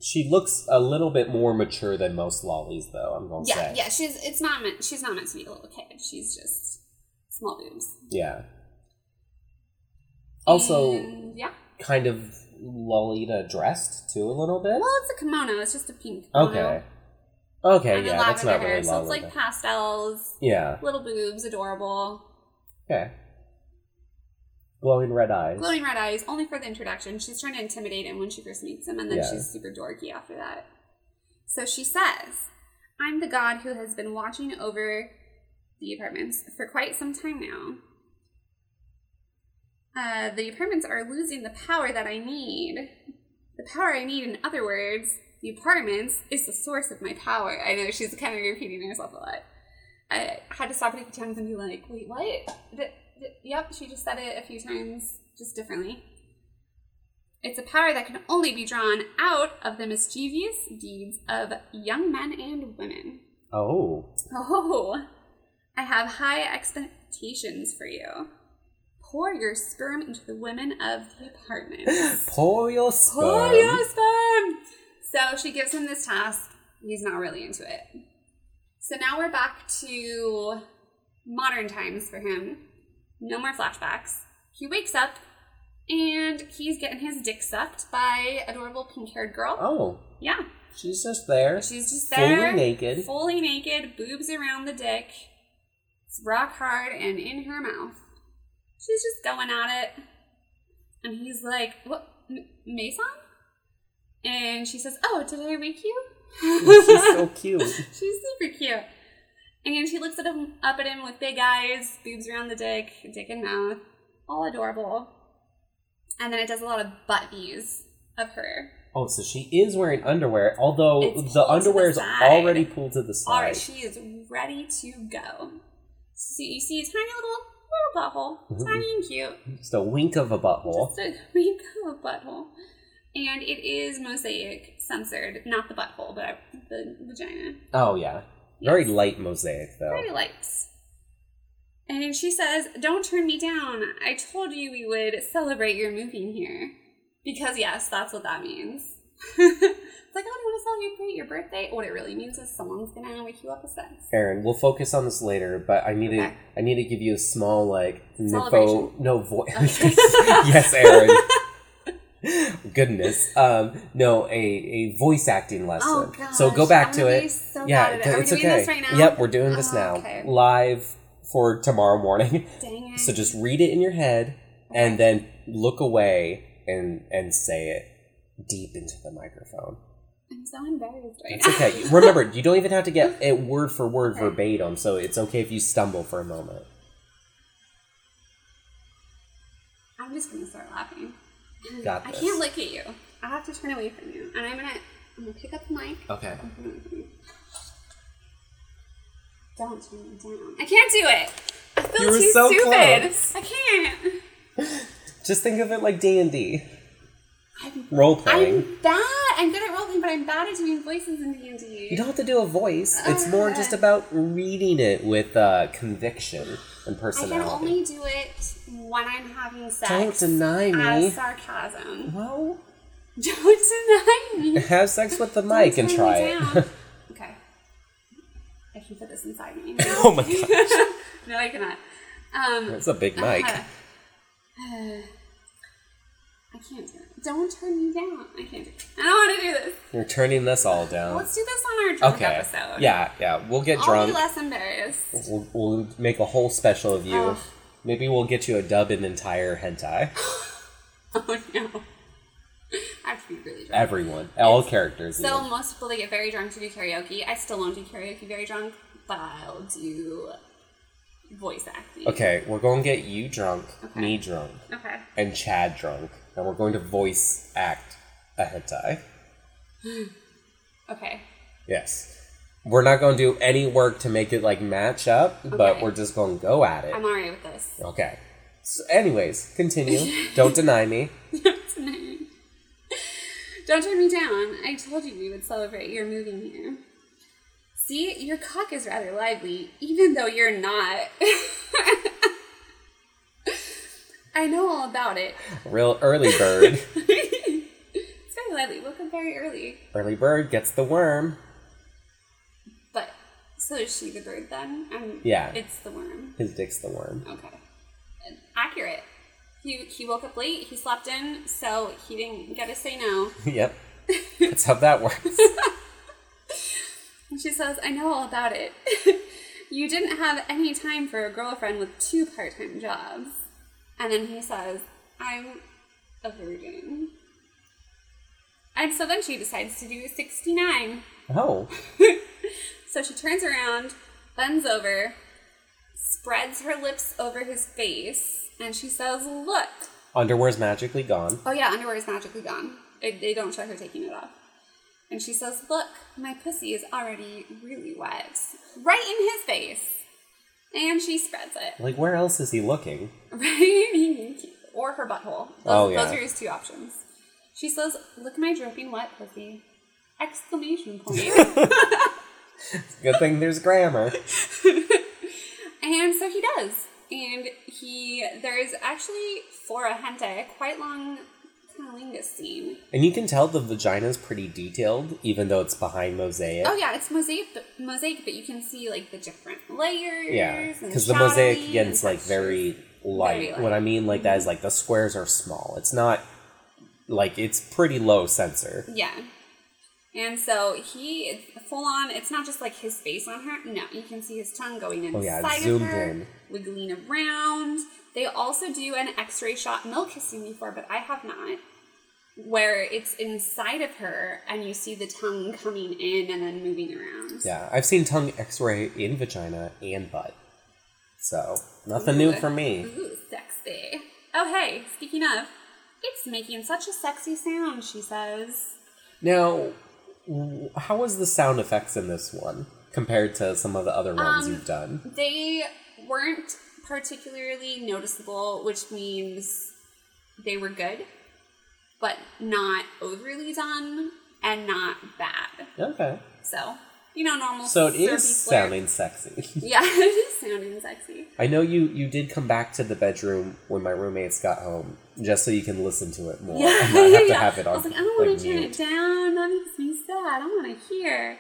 She looks a little bit more mature than most lolis, though. I'm gonna yeah, say. yeah, she's it's not meant she's not meant to be a little kid. She's just small boobs. Yeah. Also, And, yeah. kind of Lolita dressed too a little bit. Well, it's a kimono. It's just a pink kimono. Okay. Okay, And yeah, that's not hair, really so it's like pastels, yeah. little boobs, adorable, Okay. Glowing red eyes. glowing red eyes. Only for the introduction. She's trying to intimidate him when she first meets him, and then Yeah. she's super dorky after that. So she says, "I'm the god who has been watching over the apartments for quite some time now." Uh, the apartments are losing the power that I need. The power I need, in other words, the apartments is the source of my power. I know she's kind of repeating herself a lot. I had to stop it a few times and be like, wait, what? Yep, she just said it a few times, just differently. It's a power that can only be drawn out of the mischievous deeds of young men and women. Oh. Oh, I have high expectations for you. Pour your sperm into the women of the apartment. [GASPS] Pour your sperm. Pour your sperm! So she gives him this task. He's not really into it. So now we're back to modern times for him. No more flashbacks. He wakes up and he's getting his dick sucked by adorable pink haired girl. Oh, Yeah. she's just there. She's just there. Fully naked. Fully naked, boobs around the dick. It's rock hard and in her mouth. She's just going at it. And he's like, What? M- Mason? And she says, Oh, did I wake you? she's so [LAUGHS] cute. She's super cute. And she looks at him up at him with big eyes, boobs around the dick, dick and mouth. All adorable. And then it does a lot of butt views of her. Oh, so she is wearing underwear, although It's the to the underwear is already pulled to the side. Alright, she is ready to go. So you see a tiny little little butthole. Tiny and mm-hmm. cute. Just a wink of a butthole. Just a [LAUGHS] wink of a butthole. And it is mosaic censored. Not the butthole, but the vagina. Oh yeah, very light mosaic though. Very light. And she says, Don't turn me down. I told you we would celebrate your moving here. Because, yes, that's what that means. It's like, oh, do you want to celebrate your birthday? What it really means is someone's going to wake you up a sense. Erin, we'll focus on this later, but I need to i need to give you a small like no no voice. Okay. [LAUGHS] [LAUGHS] yes, Erin. Goodness. Um, no, a, a voice acting lesson. Oh, gosh. so go back I'm to it. so yeah, it. It's okay. right? Yep, we're doing this Oh, now. okay. Live for tomorrow morning. [LAUGHS] Dang it. So just read it in your head and then look away and and say it deep into the microphone. I'm so embarrassed right It's now. okay. [LAUGHS] Remember, you don't even have to get [LAUGHS] it word for word Okay. verbatim, so it's okay if you stumble for a moment. I'm just to start laughing. Got this. I can't look at you. I have to turn away from you. And I'm to I'm gonna pick up the mic. Okay. Don't turn me down. I can't do it. I feel You were too so stupid. close. I can't. [LAUGHS] Just think of it like D and D I'm, role playing. I'm bad. I'm good at role playing, but I'm bad at doing voices in D and D. You don't have to do a voice. It's more just about reading it with uh, conviction and personality. I can only do it when I'm having sex. Don't deny me. As sarcasm. Well, [LAUGHS] Don't deny me. have sex with the mic and try it. [LAUGHS] okay. I can put this inside me. [LAUGHS] oh my gosh, no, I cannot. Um, that's a big mic. Uh, can't do it. Don't turn me down. I can't do it. I don't want to do this. You're turning this all down. Let's do this on our drunk Okay. episode. Yeah, yeah. We'll get I'll drunk. be less embarrassed. We'll, we'll make a whole special of you. Ugh. Maybe we'll get you a dub in entire hentai. [LAUGHS] Oh no. I have to be really drunk. Everyone, all characters. So even. most people they get very drunk to do karaoke. I still won't do karaoke very drunk, but I'll do voice acting. Okay, we're going to get you drunk, Okay. me drunk, Okay. and Chad drunk, and we're going to voice act a hentai. [GASPS] Okay. Yes. We're not going to do any work to make it like match up, but we're just going to go at it. I'm alright with this. Okay. So anyways, continue. [LAUGHS] Don't deny me. Don't turn me down. I told you we would celebrate your moving here. See, your cock is rather lively, even though you're not. [LAUGHS] I know all about it. Real early bird. [LAUGHS] It's very lively. Woke up very early. early bird gets the worm. But, so is she the bird then? And Yeah. It's the worm. His dick's the worm. Okay. Accurate. He, he woke up late, he slept in, so he didn't get to say no. [LAUGHS] yep. [LAUGHS] That's how that works. And she says, I know all about it. you didn't have any time for a girlfriend with two part time jobs. And then he says, I'm a virgin. And so then she decides to do 69. Oh. [LAUGHS] So she turns around, bends over, spreads her lips over his face, and she says, Look. Underwear's magically gone. Oh, yeah, underwear is magically gone. They, they don't show her taking it off. And she says, Look, my pussy is already really wet. Right in his face. And she spreads it. Like, where else is he looking? [LAUGHS] Right? or her butthole. Those, Oh, those are his two options. She says, Look at my dripping wet pussy. Exclamation point. [LAUGHS] [LAUGHS] Good thing there's grammar. and so he does. And he, there's actually, for a hentai, a quite long scene. And you can tell the vagina's pretty detailed, even though it's behind mosaic. Oh yeah, it's mosaic, but, mosaic, but you can see like the different layers. Yeah, because the mosaic again is like very light. light. What I mean like that is mm-hmm. like the squares are small. It's not like it's pretty low sensor. Yeah. And so he full on. It's not just like his face on her. No, you can see his tongue going inside Oh, yeah, it's of her, in. wiggling around. They also do an X-ray shot. Milk has seen before, but I have not. Where it's inside of her, and you see the tongue coming in and then moving around. Yeah, I've seen tongue X-ray in vagina and butt, so nothing new for me. Ooh, sexy. Oh, hey, speaking of, it's making such a sexy sound, she says. Now, how was the sound effects in this one compared to some of the other ones Um, you've done? They weren't particularly noticeable, which means they were good, but not overly done and not bad. Okay, So, you know, normal. so it is sounding sexy. [LAUGHS] Yeah, [LAUGHS] it is sounding sexy. I know you you did come back to the bedroom when my roommates got home, just so you can listen to it more. Yeah, and not have to yeah. have it on I was like, I don't want to turn mute. it down. That makes me sad. I want to hear.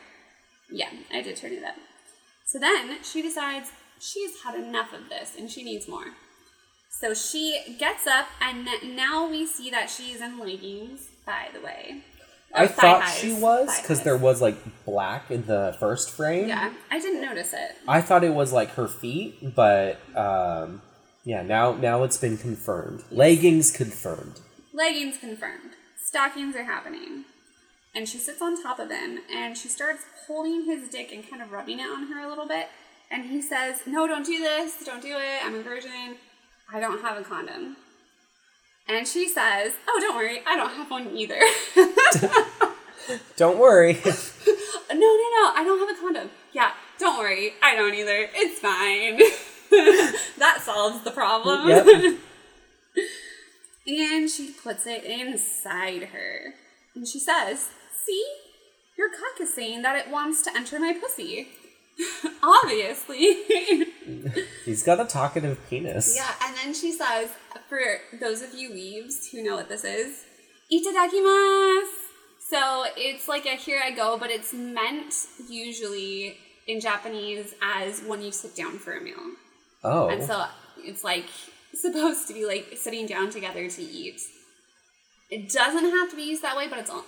Yeah, I did turn it up. So then she decides she's had enough of this and she needs more. So she gets up, and now we see that she's in leggings. By the way, I thought highs, she was because there was like black in the first frame. Yeah, I didn't notice it. I thought it was like her feet, but um, yeah, now now it's been confirmed. Leggings confirmed. Leggings confirmed. Stockings are happening. And she sits on top of him and she starts holding his dick and kind of rubbing it on her a little bit. And he says, No, don't do this. Don't do it. I'm a virgin. I don't have a condom. And she says, Oh, don't worry. I don't have one either. [LAUGHS] Don't worry. [LAUGHS] no, no, no. I don't have a condom. Yeah, don't worry. I don't either. It's fine. [LAUGHS] that solves the problem. Yep. And she puts it inside her. And she says, See? Your cock is saying that it wants to enter my pussy. Obviously. He's got a talkative penis. yeah, and then she says, for those of you weebs who know what this is, itadakimasu. So it's like a here I go, but it's meant usually in Japanese as when you sit down for a meal. Oh. And so it's like [LAUGHS] supposed to be like sitting down together to eat. It doesn't have to be used that way, but it's all,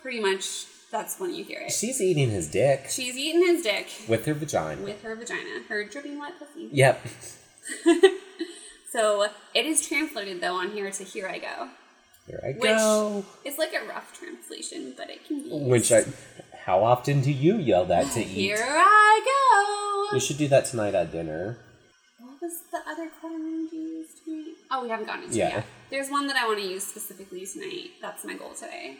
pretty much that's when you hear it. She's eating his dick She's eating his dick with her vagina. with her vagina, her dripping wet pussy. Yep. [LAUGHS] So it is translated though on here to "Here I go." Here I Which go. It's like a rough translation, but it can be. Which. I. How often do you yell that to [LAUGHS] eat? Here I go. We should do that tonight at dinner. What was the other quote you used tonight? Oh, we haven't gotten into Yeah. it yet. There's one that I want to use specifically tonight. That's my goal today.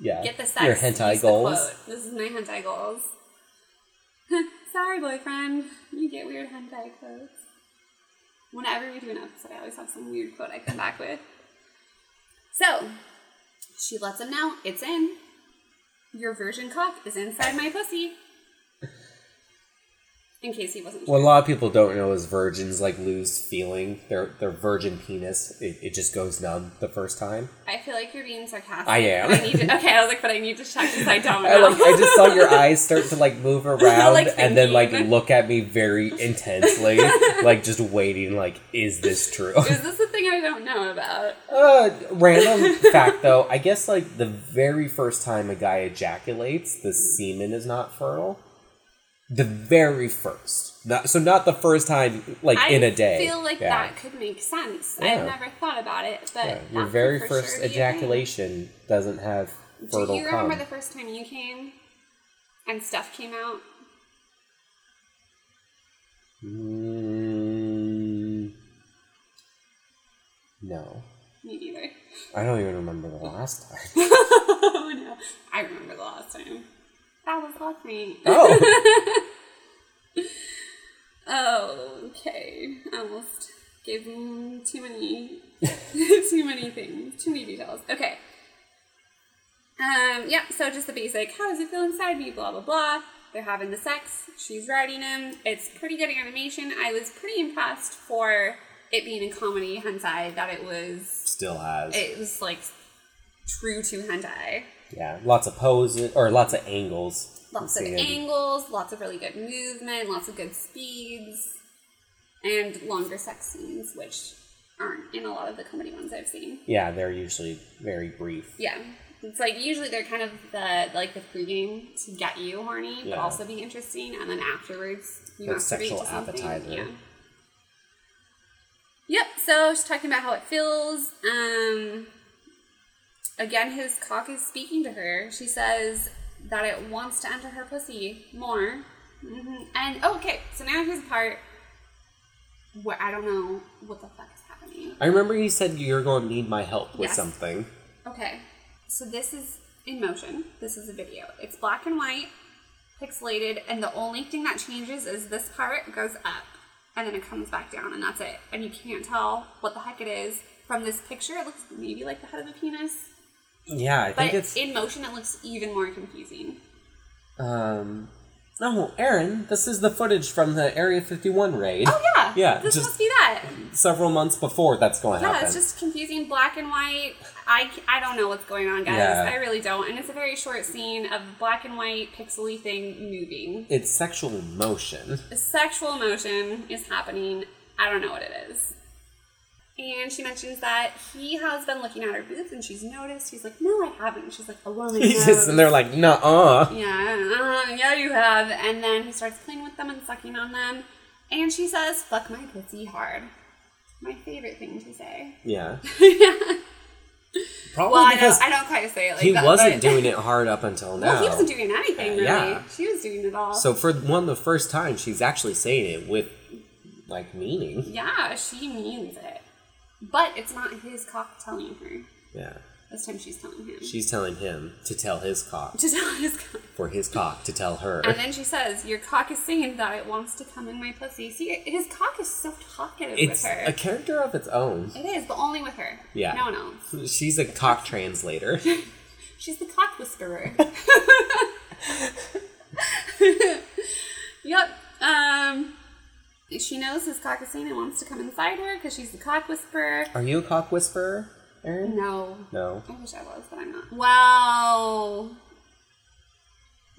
Yeah. Get the sex. Your hentai goals. quote. This is my hentai goals. [LAUGHS] Sorry, boyfriend. You get weird hentai quotes. Whenever we do an episode, I always have some weird quote I come back with. So, she lets him know it's in. Your virgin cock is inside my pussy. In case he wasn't What a lot of people don't know is virgins like lose feeling. Their their virgin penis it, it just goes numb the first time. I feel like you're being sarcastic. I am. I to, okay, I was like, but I need to check because I don't know. [LAUGHS] I like I just saw your eyes start to like move [LAUGHS] around Like and then like look at me very intensely, [LAUGHS] like just waiting. Like, is this true? Is this a thing I don't know about? Uh, random fact though, I guess like the very first time a guy ejaculates, the semen is not fertile. The very first, not so not the first time like I in a day. I feel like Yeah. that could make sense. Yeah. I've never thought about it, but Yeah, Your very first sure be a thing. ejaculation doesn't have fertile. Do you remember cum. the first time you came and stuff came out? Mm, no, Me neither. I don't even remember the last time. [LAUGHS] oh no, I remember the last time. That was last night. Oh, Oh, [LAUGHS] okay. I almost gave them too many, [LAUGHS] too many things, too many details. Okay. Um. Yeah. So just the basic. How does it feel inside me? Blah blah blah. They're having the sex. She's riding him. It's pretty good animation. I was pretty impressed for it being a comedy hentai that it was. still has. It was like true to hentai. Yeah, lots of poses or lots of angles. Lots of angles, lots of really good movement, lots of good speeds, and longer sex scenes, which aren't in a lot of the comedy ones I've seen. Yeah, they're usually very brief. Yeah. It's like usually they're kind of the like the pregame to get you horny, but Yeah. also be interesting, and then afterwards you Like masturbate sexual to something. appetizer. Yeah. Yep. So she's talking about how it feels. Um. Again, his cock is speaking to her. She says that it wants to enter her pussy more. hmm And oh, okay, so now here's the part where I don't know what the fuck is happening. I remember you said you're going to need my help with Yes. something. Okay, so this is in motion. This is a video. It's black and white, pixelated, and the only thing that changes is this part goes up and then it comes back down, and that's it. And you can't tell what the heck it is from this picture. It looks maybe like the head of a penis, Yeah, I think but it's in motion, it looks even more confusing. um. No, Erin, this is the footage from the Area 51 raid. Oh yeah, Yeah, This just- must be that. Several months before that's going to Yeah, happen. it's just confusing black and white. I, I don't know what's going on, guys. Yeah. I really don't. And it's a very short scene of black and white pixely thing moving. It's sexual motion. sexual motion is happening. I don't know what it is. And she mentions that he has been looking at her boobs and she's noticed. He's like, No, I haven't. And she's like, A woman. [LAUGHS] He's just, and they're like, nah, uh. Yeah, uh, yeah, you have. And then he starts playing with them and sucking on them. And she says, Fuck my pussy hard. My favorite thing to say. Yeah. [LAUGHS] Probably Well, I don't, I don't quite say it like he that. He wasn't but- doing it hard up until now. [LAUGHS] Well, he wasn't doing anything, really. Yeah. She was doing it all. So for one the first time, she's actually saying it with like meaning. yeah, she means it. But it's not his cock telling her. Yeah. This time she's telling him. She's telling him to tell his cock to tell his cock. for his cock to tell her. And then she says, Your cock is saying that it wants to come in my pussy. See, his cock is so talkative It's with her. a character of its own. it is, but only with her. Yeah. No one else. She's a cock translator. [LAUGHS] She's the cock whisperer. [LAUGHS] [LAUGHS] yep. Um, she knows his cock is saying it wants to come inside her because she's the cock whisperer. Are you a cock whisperer, Erin? No. No. I wish I was, but I'm not. Well,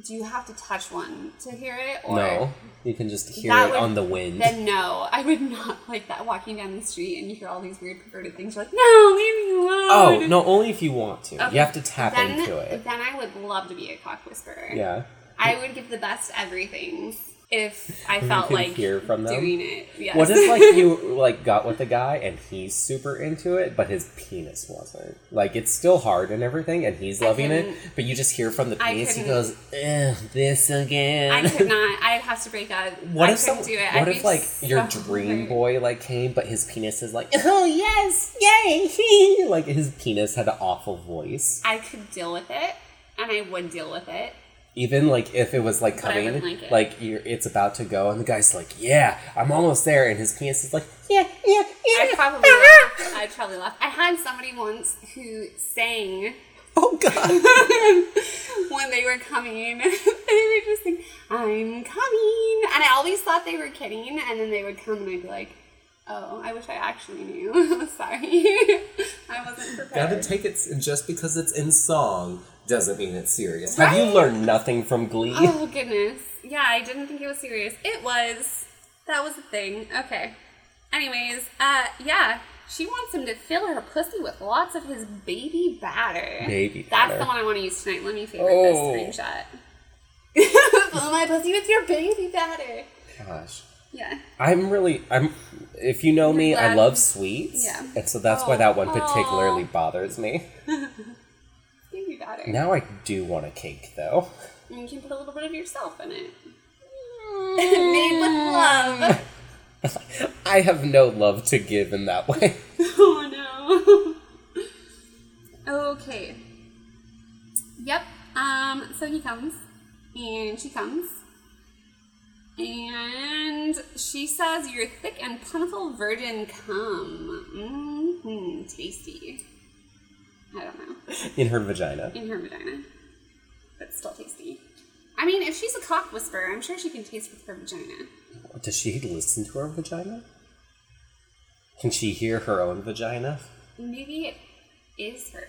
do you have to touch one to hear it? Or No. You can just hear it would- on the wind. Then no, I would not like that. Walking down the street and you hear all these weird perverted things. You're like, no, leave me alone. Oh, no, only if you want to. Okay. You have to tap then, into it. Then I would love to be a cock whisperer. Yeah. I would give the best everything if I felt like hear from them? doing it. Yes. What if like you like got with a guy and he's super into it, but his penis wasn't? Like it's still hard and everything, and he's loving it, but you just hear from the penis, he goes, this again." I could not. [LAUGHS] I'd have to break up. What I if some? couldn't do it. What I'd if like your dream hurt. boy like came, but his penis is like, oh yes, yay! [LAUGHS] like his penis had an awful voice. I could deal with it, and I would deal with it. Even like if it was like I coming, wouldn't like you're, it's about to go, and the guy's like, "Yeah, I'm almost there," and his penis is like, "Yeah, yeah, yeah." I'd probably laugh. [LAUGHS] I'd probably laugh. I had somebody once who sang Oh god. [LAUGHS] when they were coming. [LAUGHS] And they were just saying, I'm coming. And I always thought they were kidding. And then they would come and I'd be like, oh, I wish I actually knew. Sorry. I wasn't prepared. Gotta take it just because it's in song doesn't mean it's serious. Have you learned nothing from Glee? oh, goodness. Yeah, I didn't think it was serious. It was. That was the thing. Okay. Anyways, uh, yeah. She wants him to fill her pussy with lots of his baby batter. Baby That's batter. the one I want to use tonight. Let me favorite Oh. this screenshot. [LAUGHS] Fill my pussy with your baby batter. Gosh. Yeah. I'm really I'm if you know me, I love sweets. Yeah. And so that's why Oh. that one particularly bothers me. [LAUGHS] Batter. Now I do want a cake though. And you can put a little bit of yourself in it. [LAUGHS] [LAUGHS] Made with love. [LAUGHS] I have no love to give in that way. oh no. okay. Yep. Um, so he comes and she comes. And she says, You're thick and plentiful virgin cum. hmm tasty. I don't know. In her vagina. In her vagina. But still tasty. I mean, if she's a cock whisperer, I'm sure she can taste with her vagina. Does she listen to her vagina? Can she hear her own vagina? Maybe it is her.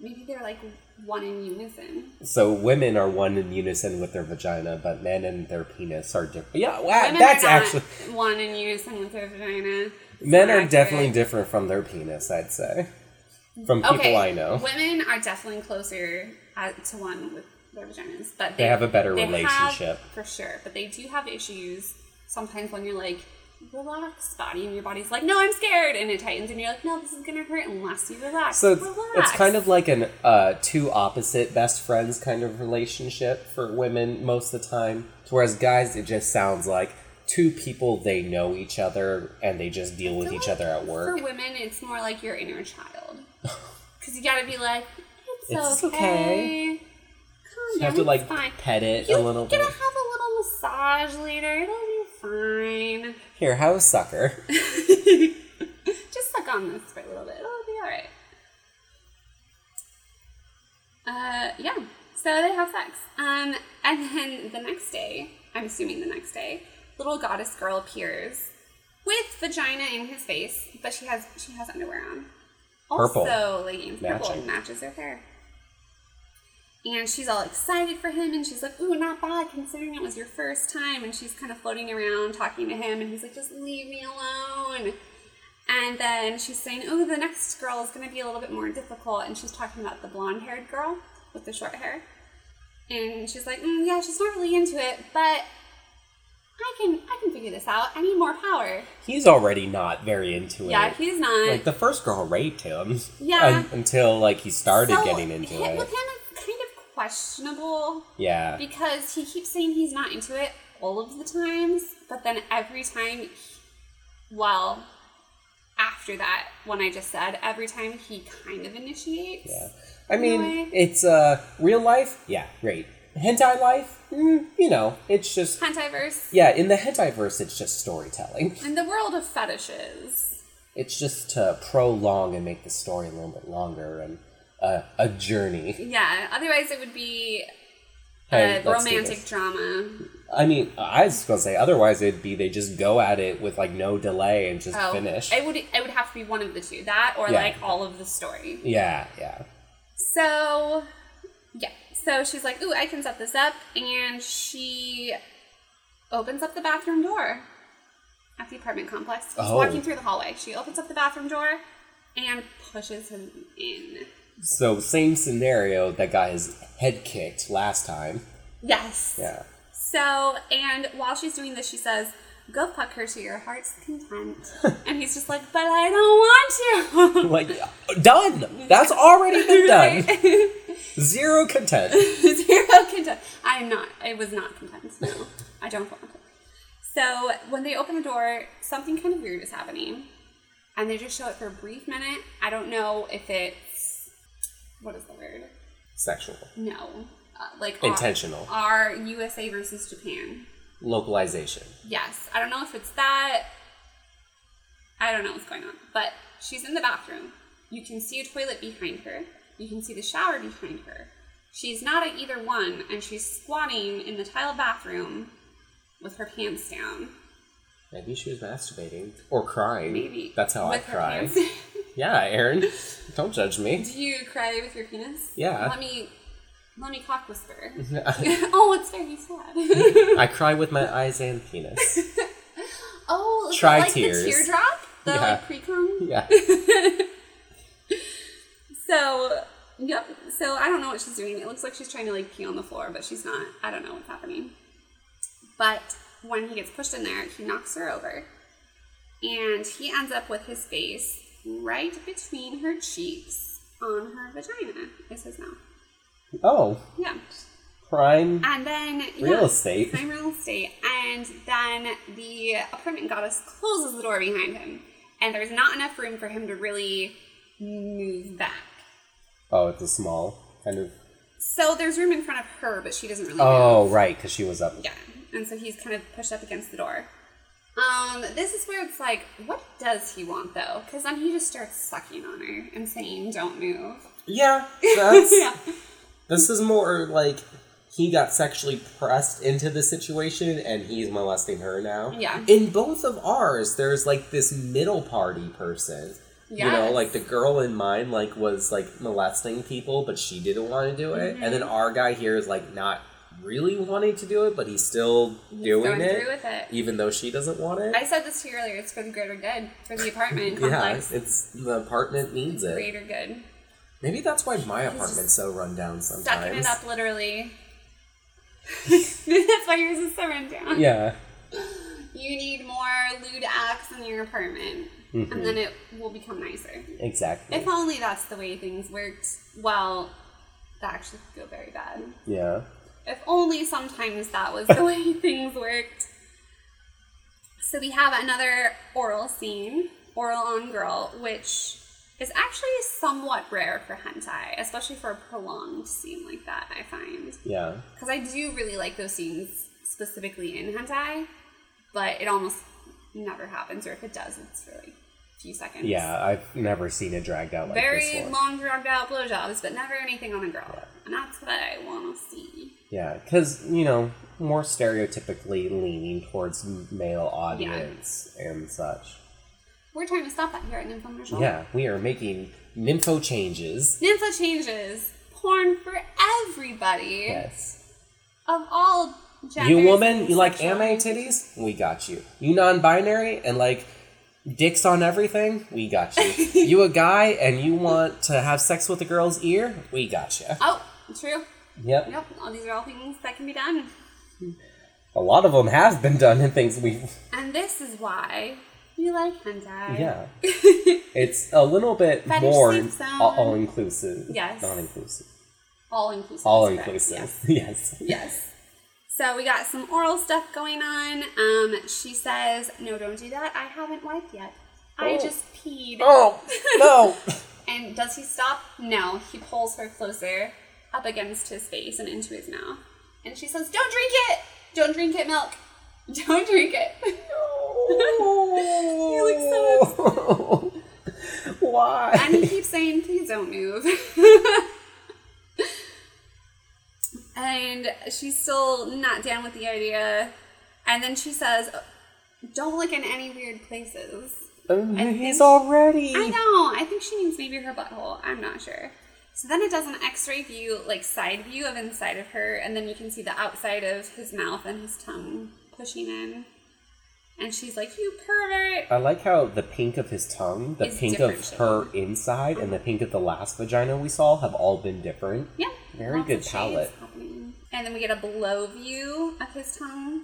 maybe they're like one in unison. So women are one in unison with their vagina, but men and their penis are different. Yeah, wow, Women that's actually one in unison with their vagina. It's men are accurate. definitely different from their penis. I'd say from people okay. I know. Women are definitely closer uh, to one with their vaginas, but They have a better they have- relationship. for sure. But they do have issues sometimes when you're like, relax, body, and your body's like, no, I'm scared, and it tightens, and you're like, no, this is gonna hurt unless you relax. So it's, relax. it's kind of like an uh, two opposite best friends kind of relationship for women most of the time. Whereas guys, it just sounds like two people they know each other and they just deal with feel each like other at work. For women, it's more like your inner child, because you gotta be like, it's, It's okay. okay. Calm You have to like pet it You're a little gonna have a little massage later. It'll be fine. Here, have a sucker. [LAUGHS] Just suck on this for a little bit. It'll be alright. Uh, yeah. So they have sex. Um, and then the next day, I'm assuming the next day, little goddess girl appears with vagina in his face, but she has she has underwear on. Purple. Also, leggings purple Matching. matches her hair. And she's all excited for him, and she's like, "Ooh, not bad, considering it was your first time." And she's kind of floating around, talking to him, and he's like, "Just leave me alone." And then she's saying, "Oh, the next girl is going to be a little bit more difficult." And she's talking about the blonde-haired girl with the short hair. And she's like, mm, "Yeah, she's not really into it, but I can, I can figure this out. I need more power." He's already not very into it. Yeah, he's not. Like the first girl raped him. Yeah. un- until like he started So, getting into it. With him, it's kind of questionable Yeah. because he keeps saying he's not into it all of the times, but then every time, well, after that, when I just said, every time he kind of initiates. Yeah. I mean, it's uh real life. Yeah, great. Hentai life, mm, you know, it's just Hentaiverse. yeah. In the hentai verse, it's just storytelling. In the world of fetishes. It's just to prolong and make the story a little bit longer and uh, a journey. Yeah, otherwise it would be a let's romantic drama. I mean, I was gonna say otherwise it'd be they just go at it with like no delay and just Oh, finish. It would, it would have to be one of the two. That or Yeah. like all of the story. Yeah, yeah. So, yeah. So she's like, ooh, I can set this up. And she opens up the bathroom door at the apartment complex. He's Oh. walking through the hallway. She opens up the bathroom door and pushes him in. So same scenario that got his head kicked last time. Yes. Yeah. So, and while she's doing this, she says, go fuck her to your heart's content. [LAUGHS] and he's just like, but I don't want to. [LAUGHS] Like done. That's already been [LAUGHS] done. Zero content. Zero content. I am not. I was not content. No, I don't want it. So when they open the door, something kind of weird is happening, and they just show it for a brief minute. I don't know if it's what is the word? Sexual. No, uh, like our- Intentional. Our USA versus Japan. Localization. Yes, I don't know if it's that. I don't know what's going on, but she's in the bathroom. You can see a toilet behind her. You can see the shower behind her. She's not at either one, and she's squatting in the tile bathroom with her pants down. Maybe she was masturbating or crying. Maybe That's how with I cry. [LAUGHS] Yeah, Erin. Don't judge me. Do you cry with your penis? Yeah. Let me, me cock whisper. Oh, it's very sad. [LAUGHS] I cry with my eyes and penis. [LAUGHS] oh, is Try that like tears. the teardrop? The Yeah. like pre cum. [LAUGHS] Yeah. So, yep. So I don't know what she's doing. It looks like she's trying to like pee on the floor, but she's not. I don't know what's happening. But when he gets pushed in there, he knocks her over, and he ends up with his face right between her cheeks on her vagina. Is his mouth? Oh, Yeah. prime. And then Real yeah, estate. Prime real estate. And then the apartment goddess closes the door behind him, and there's not enough room for him to really move back. Oh, it's a small kind of. So there's room in front of her, but she doesn't really. Oh, move. right, because she was up. Yeah, and so he's kind of pushed up against the door. Um, this is where it's like, what does he want though? Because then he just starts sucking on her and saying, "Don't move." Yeah, [LAUGHS] that's. yeah. This is more like he got sexually pressed into the situation and he's molesting her now. Yeah. In both of ours, there's like this middle party person You know, like the girl in mine like was like molesting people, but she didn't want to do it. And then mm-hmm. our guy here is like not really wanting to do it, but he's still doing going it, through with it. even though she doesn't want it. I said this to you earlier. It's for the greater good for the [LAUGHS] apartment yeah, complex. it's the apartment needs it. greater good. Maybe that's why my apartment's so run down sometimes. sometimes. it up, literally. [LAUGHS] That's why yours is so run down. Yeah. You need more lewd acts in your apartment, Mhm. and then it will become nicer. Exactly. If only that's the way things worked. Well, that actually could go very bad. yeah. If only sometimes that was the way [LAUGHS] things worked. So we have another oral scene, oral on girl, which is actually somewhat rare for hentai, especially for a prolonged scene like that, I find. Yeah. Because I do really like those scenes specifically in hentai, but it almost never happens, or if it does, it's for like a few seconds. Yeah, I've never seen it dragged out like Very long, dragged out blowjobs, but never anything on a girl. And that's what I want to see. Yeah, because you know, more stereotypically leaning towards male audience and such. We're trying to stop that here at Nymphomercial. Yeah, we are making nympho changes. Nympho changes. Porn for everybody. Yes. Of all genders. You woman, you like anime titties? We got you. You non-binary and like dicks on everything? We got you. [LAUGHS] you a guy and you want to have sex with a girl's ear? We got you. Oh, true. Yep. Yep. All these are all things that can be done. A lot of them have been done in things we've And this is why we like hentai. Yeah. [LAUGHS] It's a little bit more all inclusive. Yes. Non inclusive. all inclusive. All inclusive. Yes. [LAUGHS] Yes. Yes. So we got some oral stuff going on. Um, she says, "No, don't do that. I haven't wiped yet. I Oh. just peed." Oh no. [LAUGHS] And does he stop? No. He pulls her closer up against his face and into his mouth. And she says, "Don't drink it. Don't drink it, milk. [LAUGHS] Don't drink it." [LAUGHS] you look [LAUGHS] Why? and he keeps saying, "Please don't move." and she's still not down with the idea. And then she says, "Don't look in any weird places." Um, I He's think- already. I know. I think she means maybe her butthole. I'm not sure. So then it does an X-ray view, like side view of inside of her, and then you can see the outside of his mouth and his tongue pushing in. And she's like, "You pervert!" I like how the pink of his tongue, the Is pink of different her inside, and the pink of the last vagina we saw have all been different. Yeah. Very lots good palette. happening. And then we get a below view of his tongue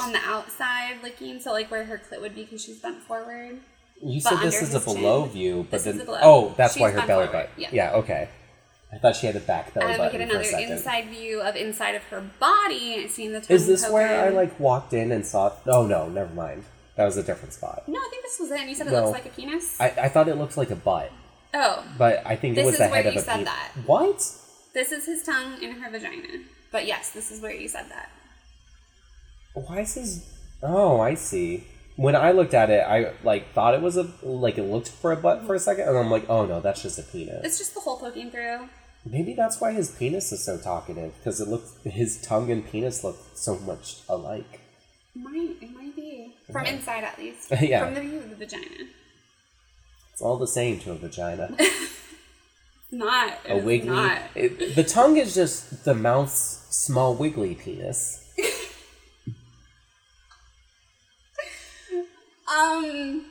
on the outside, looking, so like where her clit would be because she's bent forward. You But said this is a his chin. below view, but then below. oh, that's why her belly button. yeah. okay. I thought she had a back belly we button get another inside view of inside of her body, seeing the Is this where I like walked in and saw? Oh no, never mind. That was a different spot. No, I think this was it. And you said it No. looks like a penis. I, I thought it looked like a butt, oh, but I think This it was is the where head of you a said penis. that. What? this is his tongue in her vagina. But yes, this is where you said that. Why is his? Oh, I see. When I looked at it, I like thought it was a like it looked for a butt for a second, and I'm like, oh no, that's just a penis. It's just the hole poking through. Maybe that's why his penis is so talkative because it looks his tongue and penis look so much alike. Might it might be from Yeah. inside at least. [LAUGHS] Yeah. From the view of the vagina. It's all the same to a vagina. [LAUGHS] Not a wiggly. Not. It, the tongue is just the mouth's small wiggly penis. [LAUGHS] Um.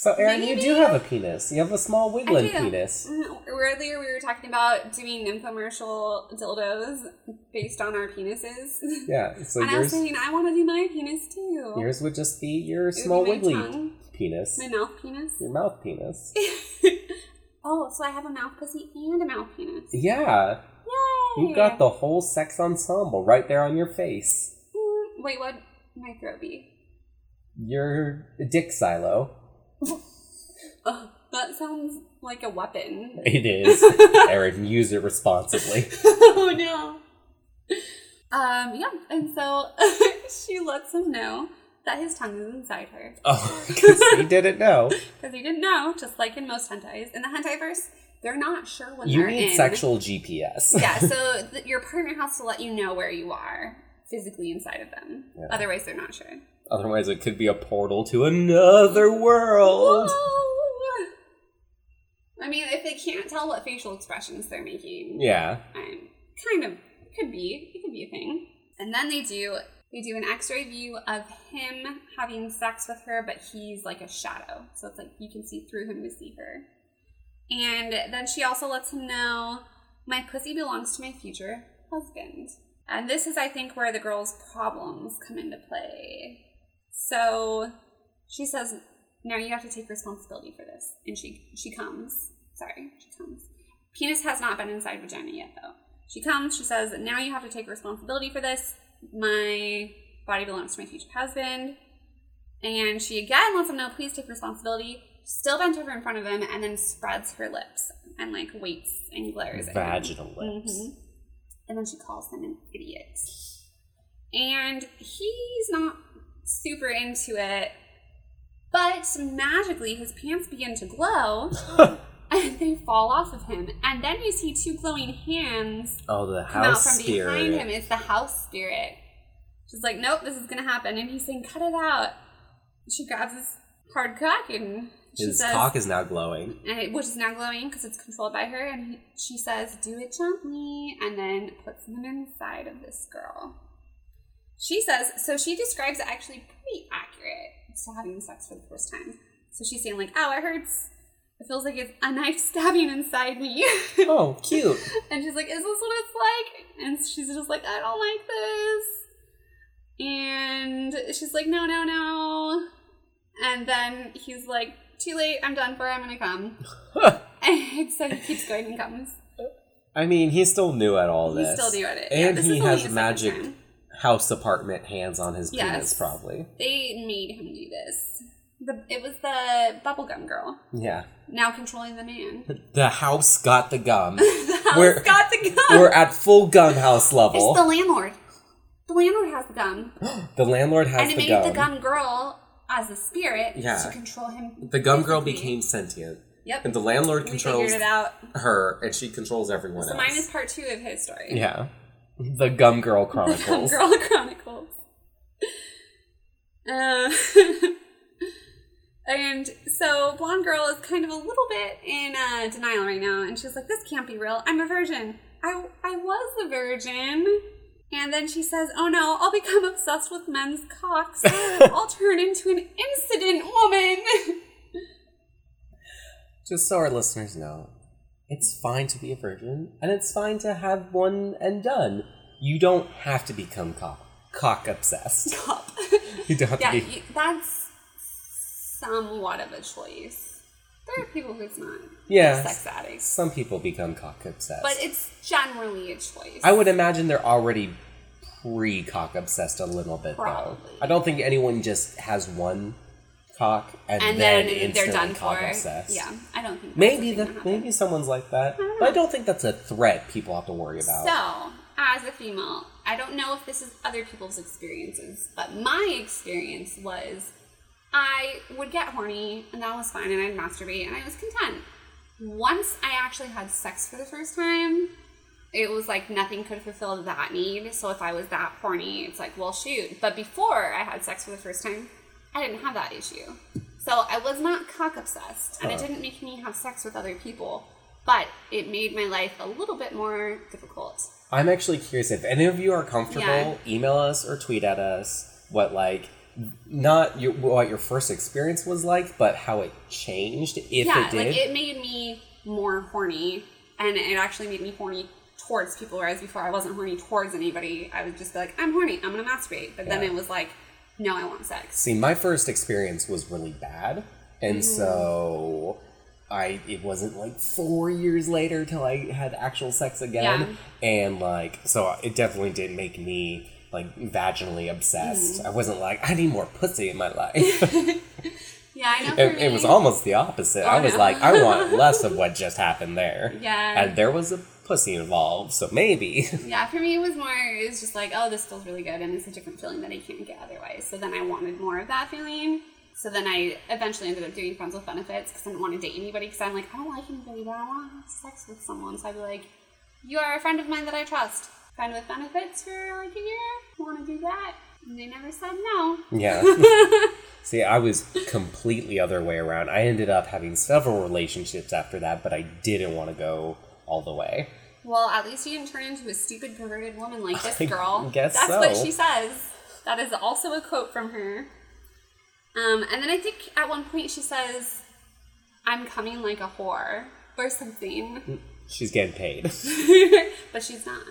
So, Erin, you do have a penis. You have a small wiggling penis. Earlier we were talking about doing infomercial dildos based on our penises. Yeah. So and I was saying I want to do my penis too. yours would just be your It be small my wiggly tongue, penis. My mouth penis. Your mouth penis. [LAUGHS] oh, so I have a mouth pussy and a mouth penis. Yeah. Yay! You got the whole sex ensemble right there on your face. Mm, Wait, what? My throat be? Your dick silo. Ugh, that sounds like a weapon. It is. [LAUGHS] Erin, use it responsibly. [LAUGHS] oh no. Um, yeah, and so [LAUGHS] she lets him know that his tongue is inside her. Oh, because he didn't know. Because he didn't know, just like in most hentais. In the hentaiverse, they're not sure when You they're need in. sexual GPS. Yeah, so th- your partner has to let you know where you are physically inside of them. Yeah. Otherwise, they're not sure. Otherwise, it could be a portal to another world. Whoa! I mean, if they can't tell what facial expressions they're making, Yeah. I'm kind of could be it could be a thing. And then they do they do an X-ray view of him having sex with her, but he's like a shadow, so it's like you can see through him to see her. And then she also lets him know my pussy belongs to my future husband. And this is, I think, where the girl's problems come into play. So she says, "Now you have to take responsibility for this." And she she comes. Sorry, she comes. Penis has not been inside vagina yet, though. She comes. She says, "Now you have to take responsibility for this. My body belongs to my future husband." And she again lets him know, "Please take responsibility." Still bent over in front of him, and then spreads her lips and like waits and glares at him. Vaginal lips. Mhm. And then she calls him an idiot. And he's not super into it. But magically, his pants begin to glow [LAUGHS] and they fall off of him. And then you see two glowing hands Oh, the come out house from spirit. behind him. It's the house spirit. She's like, nope, this is going to happen. And he's saying, cut it out. She grabs his hard cock and she His says, cock is now glowing. and it, which is now glowing because it's controlled by her. And he, she says, "Do it gently," and then puts him inside of this girl. She says, so she describes it actually pretty accurate to having sex for the first time. So she's saying like, "Ow, it hurts. It feels like it's a knife [LAUGHS] stabbing inside me." [LAUGHS] Oh, cute. and she's like, "Is this what it's like?" And she's just like, "I don't like this." And she's like, "No, no, no." And then he's like, "Too late. I'm done for. I'm gonna come." [LAUGHS] And so he keeps going and comes. I mean, he's still new at all He's this. still new at it. And this he has magic time. House apartment hands on his Yes. penis, probably. They made him do this. The, it was the bubblegum girl Yeah. now controlling the man. [LAUGHS] The house got the gum. [LAUGHS] the house We're- got the gum. We're at full gum house level. It's the landlord. The landlord has the gum, [GASPS] The landlord has and it the made gum. the gum girl as a spirit Yeah. to control him. The gum girl became sentient. Yep. And the landlord controls it her, and she controls everyone So else. mine is part two of his story. yeah. The Gum Girl [LAUGHS] The Gum Girl Chronicles. Uh, [LAUGHS] and so blonde girl is kind of a little bit in uh, denial right now, and she's like, "This can't be real. I'm a virgin. I I was a virgin." And then she says, "Oh no, I'll become obsessed with men's cocks. [LAUGHS] I'll turn into an incident woman." Just so our listeners know, it's fine to be a virgin, and it's fine to have one and done. You don't have to become cock, cock obsessed. [LAUGHS] Cop. [LAUGHS] You don't have yeah, to be. you, that's somewhat of a choice. There are people who it's not. Yeah. Sex addicts. Some people become cock obsessed. But it's generally a choice. I would imagine they're already pre cock obsessed a little bit Probably. though. I don't think anyone just has one cock and, and then, then, they're done for. obsessed. Yeah, I don't think Maybe a thing that that happens. maybe someone's like that. don't But I don't think that's a threat people have to worry about. So, as a female, I don't know if this is other people's experiences, but my experience was I would get horny and that was fine and I'd masturbate and I was content. Once I actually had sex for the first time, it was like nothing could fulfill that need. So if I was that horny, it's like, well, shoot. But before I had sex for the first time, I didn't have that issue. So I was not cock obsessed, and it didn't make me have sex with other people, but it made my life a little bit more difficult. I'm actually curious if any of you are comfortable, Yeah. email us or tweet at us what like not your, what your first experience was like, but how it changed if yeah, it did. like it made me more horny, and it actually made me horny towards people, whereas before I wasn't horny towards anybody. I would just be like, I'm horny, I'm gonna masturbate. But then it was like, no, I want sex. See, my first experience was really bad, and Mm-hmm. so I it wasn't like four years later till I had actual sex again, and like so it definitely didn't make me like vaginally obsessed. Mm-hmm. I wasn't like I need more pussy in my life. [LAUGHS] [LAUGHS] Yeah, I know. For it, me, it was almost the opposite. I Oh, was no. like I want [LAUGHS] less of what just happened there, Yeah. and there was a pussy involved, so maybe. [LAUGHS] Yeah, for me, it was more, it was just like, oh, this feels really good, and it's a different feeling that I can't get otherwise. So then I wanted more of that feeling. So then I eventually ended up doing friends with benefits because I didn't want to date anybody because I'm like, I don't like anybody, but I want to have sex with someone. So I'd be like, you are a friend of mine that I trust. Friend with benefits for like a year? Want to do that? And they never said no. Yeah. [LAUGHS] [LAUGHS] See, I was completely other way around. I ended up having several relationships after that, but I didn't want to go all the way. Well, at least you didn't turn into a stupid perverted woman like this I girl. guess That's what she says. That is also a quote from her. Um, and then I think at one point she says, "I'm coming like a whore" or something, She's getting paid. [LAUGHS] [LAUGHS] but she's not.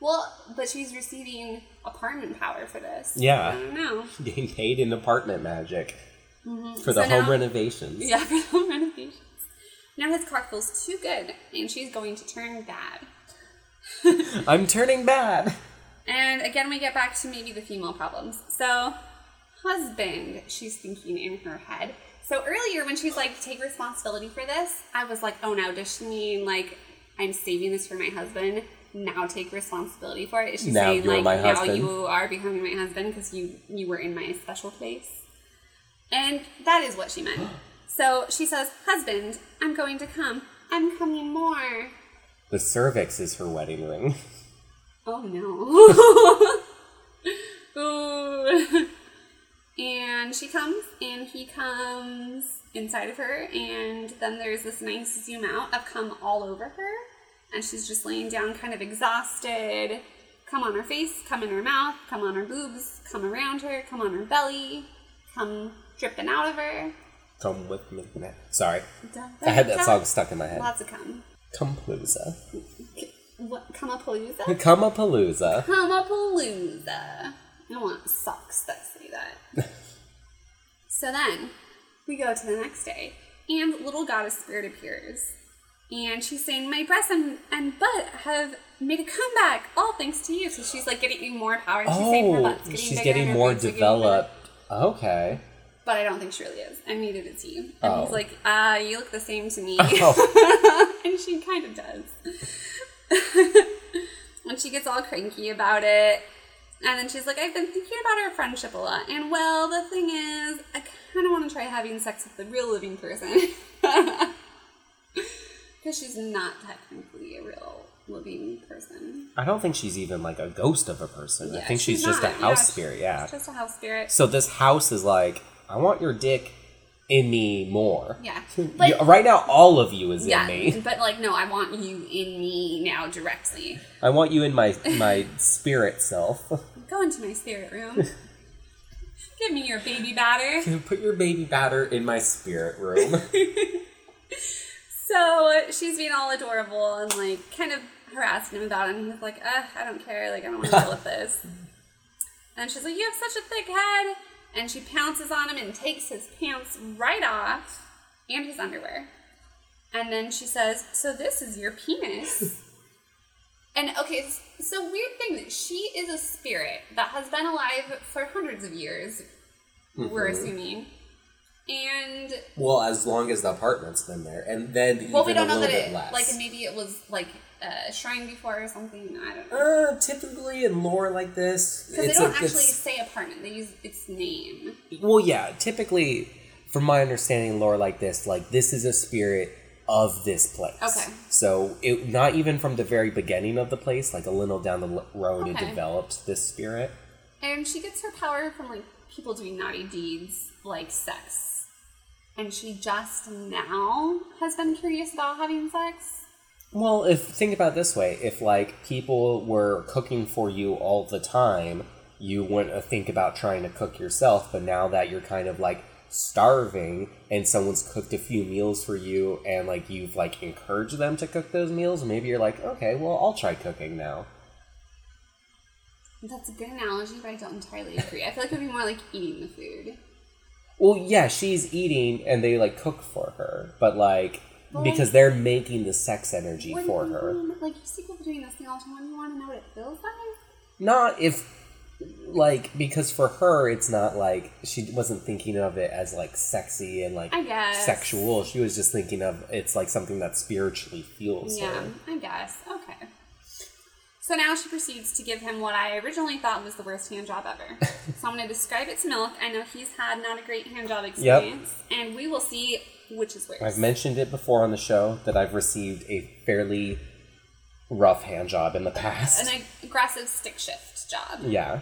Well, but she's receiving apartment power for this. Yeah. I don't know. getting paid in apartment magic for the Mm-hmm. So home now- renovations. Yeah, [LAUGHS] for the home renovations. Now his cock feels too good, and she's going to turn bad. [LAUGHS] I'm turning bad. And again, we get back to maybe the female problems. So, husband, she's thinking in her head. So earlier, when she's like, take responsibility for this, I was like, oh no, does she mean like, I'm saving this for my husband? Now take responsibility for it? Is she Now saying you're like, my now husband. you are becoming my husband because you you were in my special place? And that is what she meant. [GASPS] [GASPS] [GASPS] So she says, husband, I'm going to come. I'm coming more. The cervix is her wedding ring. Oh no. [LAUGHS] Ooh. And she comes and he comes inside of her and then there's this nice zoom out of come all over her and she's just laying down kind of exhausted. Come on her face, come in her mouth, come on her boobs, come around her, come on her belly, come dripping out of her. Come with me. now. Sorry. I had that song stuck in my head. Lots of cum. Compalooza. What? Come-a-palooza? Comapalooza. [LAUGHS] Come-a-palooza. I want socks that say that. [LAUGHS] so then, we go to the next day, and little goddess spirit appears. And she's saying, My breasts and, and butt have made a comeback, all thanks to you. So she's like getting more power. And she's saying her Oh, butt's getting she's getting more are getting developed. Okay. But I don't think she really is. And neither does he. And Oh. he's like, uh, you look the same to me. [LAUGHS] Oh. [LAUGHS] and she kind of does. [LAUGHS] and she gets all cranky about it. And then she's like, I've been thinking about our friendship a lot. And well, the thing is, I kind of want to try having sex with a real living person. Because she's not technically a real living person. I don't think she's even like a ghost of a person. I think she's, just not. a house Yeah, spirit, yeah. Just a house spirit. So this house is like, I want your dick in me more. Yeah. [LAUGHS] But right now, all of you is Yeah, in me. [LAUGHS] but like no, I want you in me now directly. I want you in my my spirit self. [LAUGHS] Go into my spirit room. Give me your baby batter. Put your baby batter in my spirit room. So she's being all adorable and like kind of harassing him about it. And he's like, Ugh, I don't care. Like I don't want to deal with this. And she's like, You have such a thick head. And she pounces on him and takes his pants right off and his underwear. And then she says, So this is your penis. [LAUGHS] And okay, so weird thing that she is a spirit that has been alive for hundreds of years, we're mm-hmm. assuming. And well, as long as the apartment's been there, and then well, we don't a know that it less. like maybe it was like a shrine before or something. I don't know uh, typically in lore like this, because they don't a, actually say apartment; they use its name. Well, yeah, typically, from my understanding, lore like this, like this is a spirit of this place. Okay. So it not even from the very beginning of the place, like a little down the road, it Okay. developed this spirit. And she gets her power from like people doing naughty deeds like sex. And she just now has been curious about having sex. Well, if think about it this way, if like people were cooking for you all the time, you wouldn't think about trying to cook yourself. But now that you're kind of like starving and someone's cooked a few meals for you and like you've like encouraged them to cook those meals, maybe you're like, okay, well, I'll try cooking now. That's a good analogy, but I don't entirely agree. I feel like it would be more like eating the food. Well, yeah, she's eating and they like cook for her, but like Because they're making the sex energy for you her. Like you see people doing this thing all the time. You want to know what it feels like? Not if like because for her it's not like she wasn't thinking of it as like sexy and like I guess. sexual. She was just thinking of it's like something that spiritually fuels Yeah, her. I guess. Okay. So now she proceeds to give him what I originally thought was the worst hand job ever. [LAUGHS] so I'm going to describe it to Milk. I know he's had not a great hand job experience, and we will see which is worse. I've mentioned it before on the show that I've received a fairly rough hand job in the past. An aggressive stick shift job. yeah.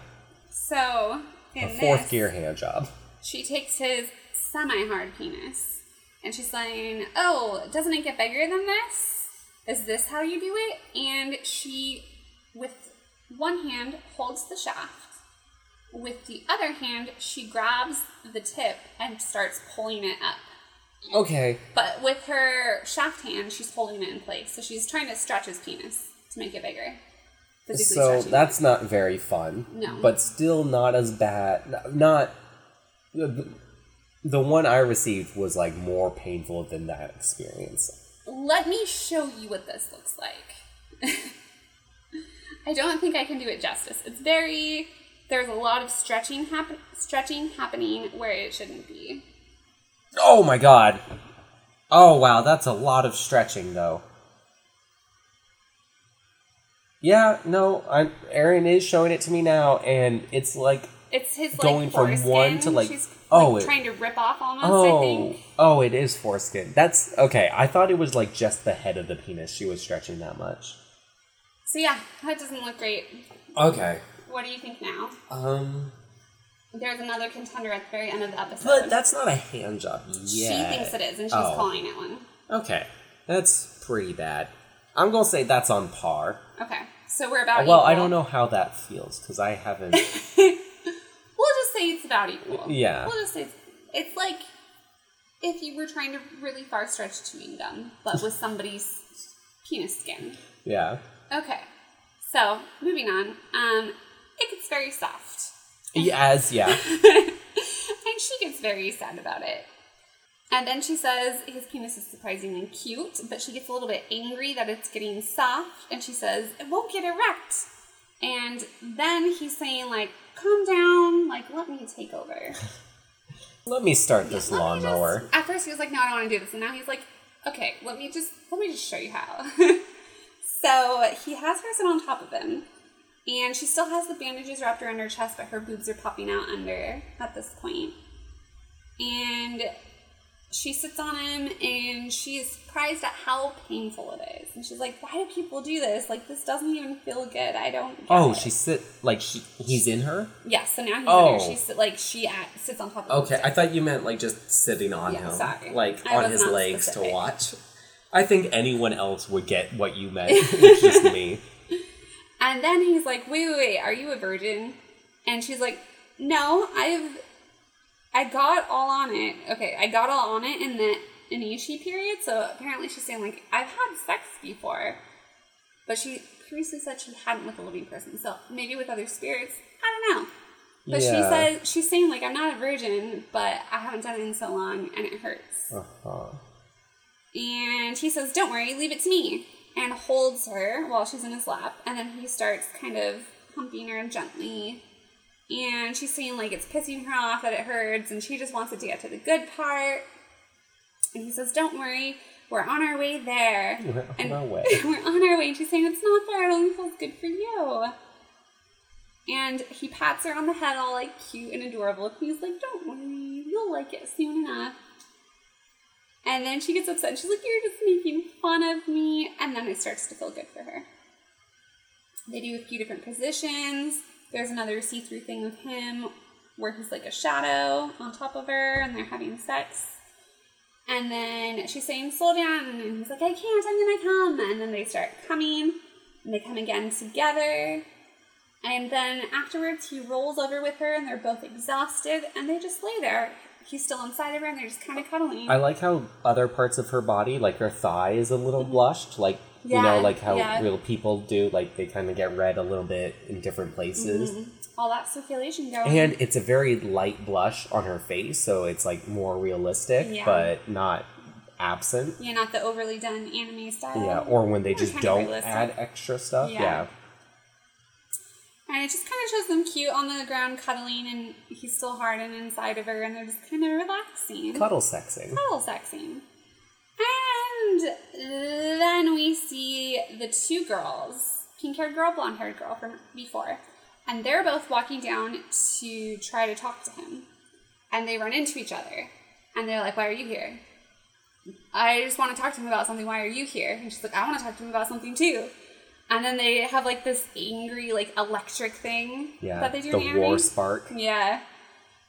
So in A fourth this, gear hand job. she takes his semi-hard penis, and she's saying, "Oh, doesn't it get bigger than this? Is this how you do it?" And she, with one hand, holds the shaft. With the other hand, she grabs the tip and starts pulling it up. Okay. But with her shaft hand, she's holding it in place. So she's trying to stretch his penis to make it bigger. Physically So stretching it. that's not very fun. No. But still not as bad. Not. The, the one I received was like more painful than that experience. Let me show you what this looks like. [LAUGHS] I don't think I can do it justice. It's very there's a lot of stretching happen stretching happening where it shouldn't be. Oh my god. Oh wow, that's a lot of stretching though. Yeah, no, I'm Erin is showing it to me now and it's like It's his like Going from one to, like- She's oh, like, it- trying to rip off almost. I oh think. oh it is foreskin. That's okay. I thought it was like just the head of the penis she was stretching that much. So yeah, that doesn't look great. Okay. What do you think now? Um There's another contender at the very end of the episode. but that's not a hand job yet. She thinks it is, and she's Oh. calling it one. Okay. That's pretty bad. I'm gonna say that's on par. Okay, so we're about. well, I don't know how that feels because I haven't. [LAUGHS] We'll just say it's about equal. Yeah. We'll just say it's, it's like if you were trying to really far stretch chewing gum, but with [LAUGHS] somebody's penis skin. yeah. Okay, so moving on. Um, it gets very soft, As yeah. [LAUGHS] and she gets very sad about it. And then she says his penis is surprisingly cute, but she gets a little bit angry that it's getting soft, and she says it won't get erect. And then he's saying like, "Calm down, like let me take over." [LAUGHS] Let me start this me just- lawnmower. At first he was like, "No, I don't want to do this," and now he's like, "Okay, let me just let me just show you how." [LAUGHS] so he has her sit on top of him, and she still has the bandages wrapped around her chest, but her boobs are popping out under at this point. And she sits on him, and she is surprised at how painful it is. And she's like, "Why do people do this? Like this doesn't even feel good. I don't." Oh, it." she sit like she he's in her. Yeah, so now he's Oh. in her. She's oh. like she at, sits on top of him. Okay, I thought you meant like just sitting on Yeah, him, sorry. like I on his legs specific. to watch. I think anyone else would get what you meant. it's [LAUGHS] just me. And then he's like, wait, wait, wait, are you a virgin? And she's like, no, I've, I got all on it. Okay, I got all on it in the Anishi period. So apparently she's saying, like, I've had sex before. But she previously said she hadn't with a living person. So maybe with other spirits. I don't know. But she says, she's saying, like, I'm not a virgin, but I haven't done it in so long and it hurts. Uh-huh. And he says, Don't worry, leave it to me. And holds her while she's in his lap. And then he starts kind of humping her gently. And she's saying, like, it's pissing her off that it hurts. And she just wants it to get to the good part. And he says, Don't worry, we're on our way there. We're on And- our way. [LAUGHS] we're on our way. And she's saying, It's not fair. It only feels good for you. And he pats her on the head, all like cute and adorable. And he's like, Don't worry, you'll like it soon enough. And then she gets upset. She's like, You're just making fun of me. And then it starts to feel good for her. They do a few different positions. There's another see through thing with him where he's like a shadow on top of her and they're having sex. And then she's saying, slow down. And he's like, I can't, I'm gonna come. And then they start coming. And they come again together. And then afterwards, he rolls over with her and they're both exhausted. And they just lay there. He's still inside of her and they're just kind of cuddling. I like how other parts of her body, like her thigh, is a little blushed. Like you know, Mm-hmm. Like how yeah. real people do. Like they kind of get red a little bit in different places. Mm-hmm. All that circulation going. And it's a very light blush on her face, so it's like more realistic, Yeah. but not absent. yeah, not the overly done anime style. Yeah, or when they just don't add extra stuff. Yeah. And it just kind of shows them cute on the ground cuddling, and he's still hard and inside of her, and they're just kind of relaxing. Cuddle sexing. Cuddle sexing. And then we see the two girls, pink haired girl, blonde haired girl from before. And they're both walking down to try to talk to him. And they run into each other. And they're like, Why are you here? I just want to talk to him about something. Why are you here? And she's like, I want to talk to him about something too. And then they have like this angry, like electric thing Yeah. that they do the in anime. war spark. Yeah.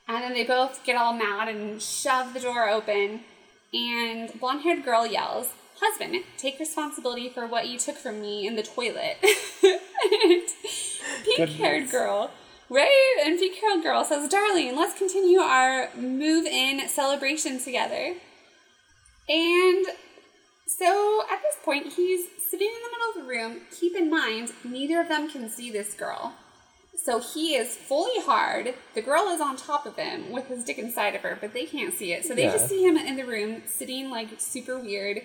And then they both get all mad and shove the door open. And blonde haired girl yells, Husband, take responsibility for what you took from me in the toilet. [LAUGHS] and pink haired girl, right? And pink haired girl says, Darling, let's continue our move in celebration together. And so at this point, he's sitting in the middle of the room. Keep in mind, neither of them can see this girl. So he is fully hard. The girl is on top of him with his dick inside of her, but they can't see it. So they Yeah. just see him in the room sitting like super weird,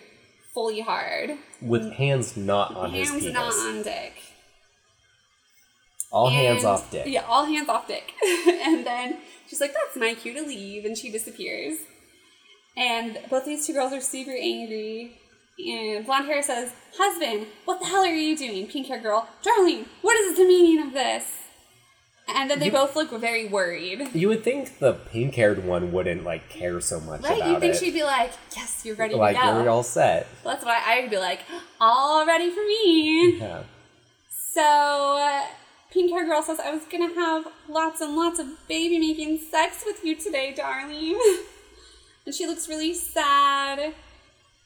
fully hard. With hands not on his penis. hands not on dick. All hands And- off dick. Yeah, all hands off dick. [LAUGHS] and then she's like, that's my cue to leave. And she disappears. And both these two girls are super angry. And blonde hair says, Husband, what the hell are you doing? Pink hair girl, Darling, what is the meaning of this? And then they You- both look very worried. You would think the pink haired one wouldn't like care so much Right? about You'd think it. she'd be like, Yes, you're ready like to go. Like you're all set. That's why I would be like, All ready for me. Yeah. So, uh, Pink Hair Girl says, I was gonna have lots and lots of baby making sex with you today, darling. [LAUGHS] and she looks really sad.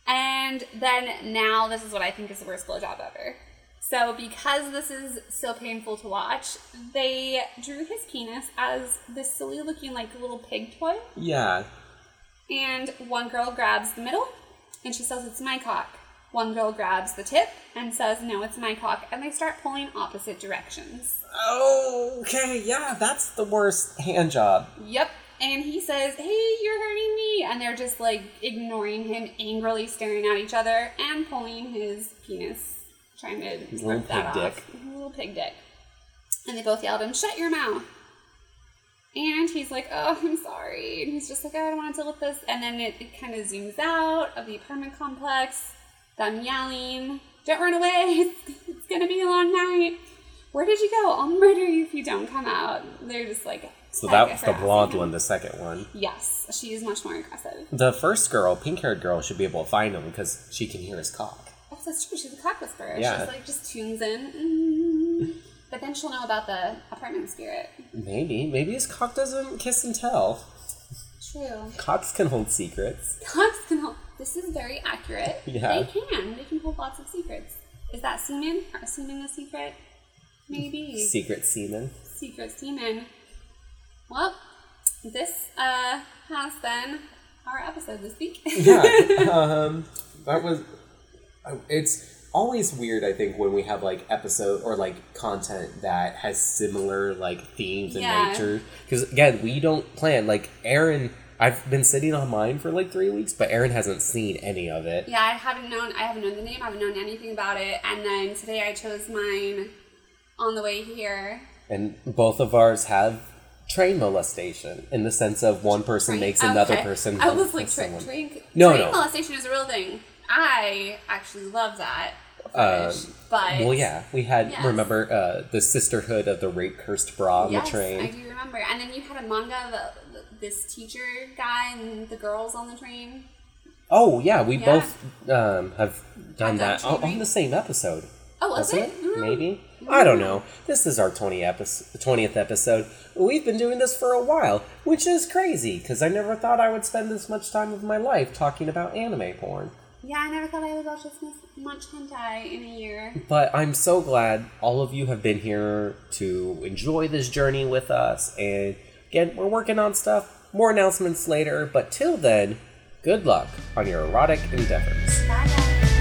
And then now, this is what I think is the worst blowjob ever. So, because this is so painful to watch, they drew his penis as this silly looking, like, little pig toy. Yeah. And one girl grabs the middle and she says, It's my cock. One girl grabs the tip and says, No, it's my cock. And they start pulling opposite directions. Oh, okay. Yeah, that's the worst hand job. Yep. And he says, Hey, you're hurting me. And they're just like ignoring him, angrily staring at each other and pulling his penis, trying to His rip little that pig off. dick. His little pig dick. And they both yell at him, Shut your mouth. And he's like, Oh, I'm sorry. And he's just like, oh, I don't want to deal with this. And then it, it kind of zooms out of the apartment complex, them yelling, Don't run away. [LAUGHS] It's, it's going to be a long night. Where did you go? I'll murder you if you don't come out. They're just like, So that was the blonde one, the second one. Yes, she is much more aggressive. The first girl, pink haired girl, should be able to find him because she can hear his cock. Oh, that's true. She's a cock whisperer. Yeah. She's like just tunes in. Mm. But then she'll know about the apartment spirit. Maybe. Maybe his cock doesn't kiss and tell. True. Cocks can hold secrets. [LAUGHS] Cocks can hold. This is very accurate. Yeah. They can. They can hold lots of secrets. Is that semen? Are semen a secret? Maybe. Secret semen. secret semen. Well, this uh, has been our episode this week. [LAUGHS] yeah um that was it's always weird i think when we have like episode or like content that has similar like themes and Yeah. nature because again we don't plan like erin i've been sitting on mine for like three weeks but erin hasn't seen any of it Yeah, I haven't known. I haven't known the name. I haven't known anything about it. And then today I chose mine on the way here. and both of ours have train molestation in the sense of one person Train- makes another okay. person I was like, tra- train, No, train no. molestation is a real thing. I actually love that. Um, but well yeah we had Yes. remember uh the sisterhood of the rape cursed bra on yes, the train I do remember. And then you had a manga of this teacher guy and the girls on the train. Oh yeah, we Yeah. both um, have done I've done that on, on the same episode. Oh, was it? it? Mm. Maybe. I don't know. This is our 20 episode, 20th episode. We've been doing this for a while, which is crazy because I never thought I would spend this much time of my life talking about anime porn. Yeah, I never thought I would watch this much hentai in a year. But I'm so glad all of you have been here to enjoy this journey with us. And again, we're working on stuff. More announcements later. But till then, good luck on your erotic endeavors. Bye, guys.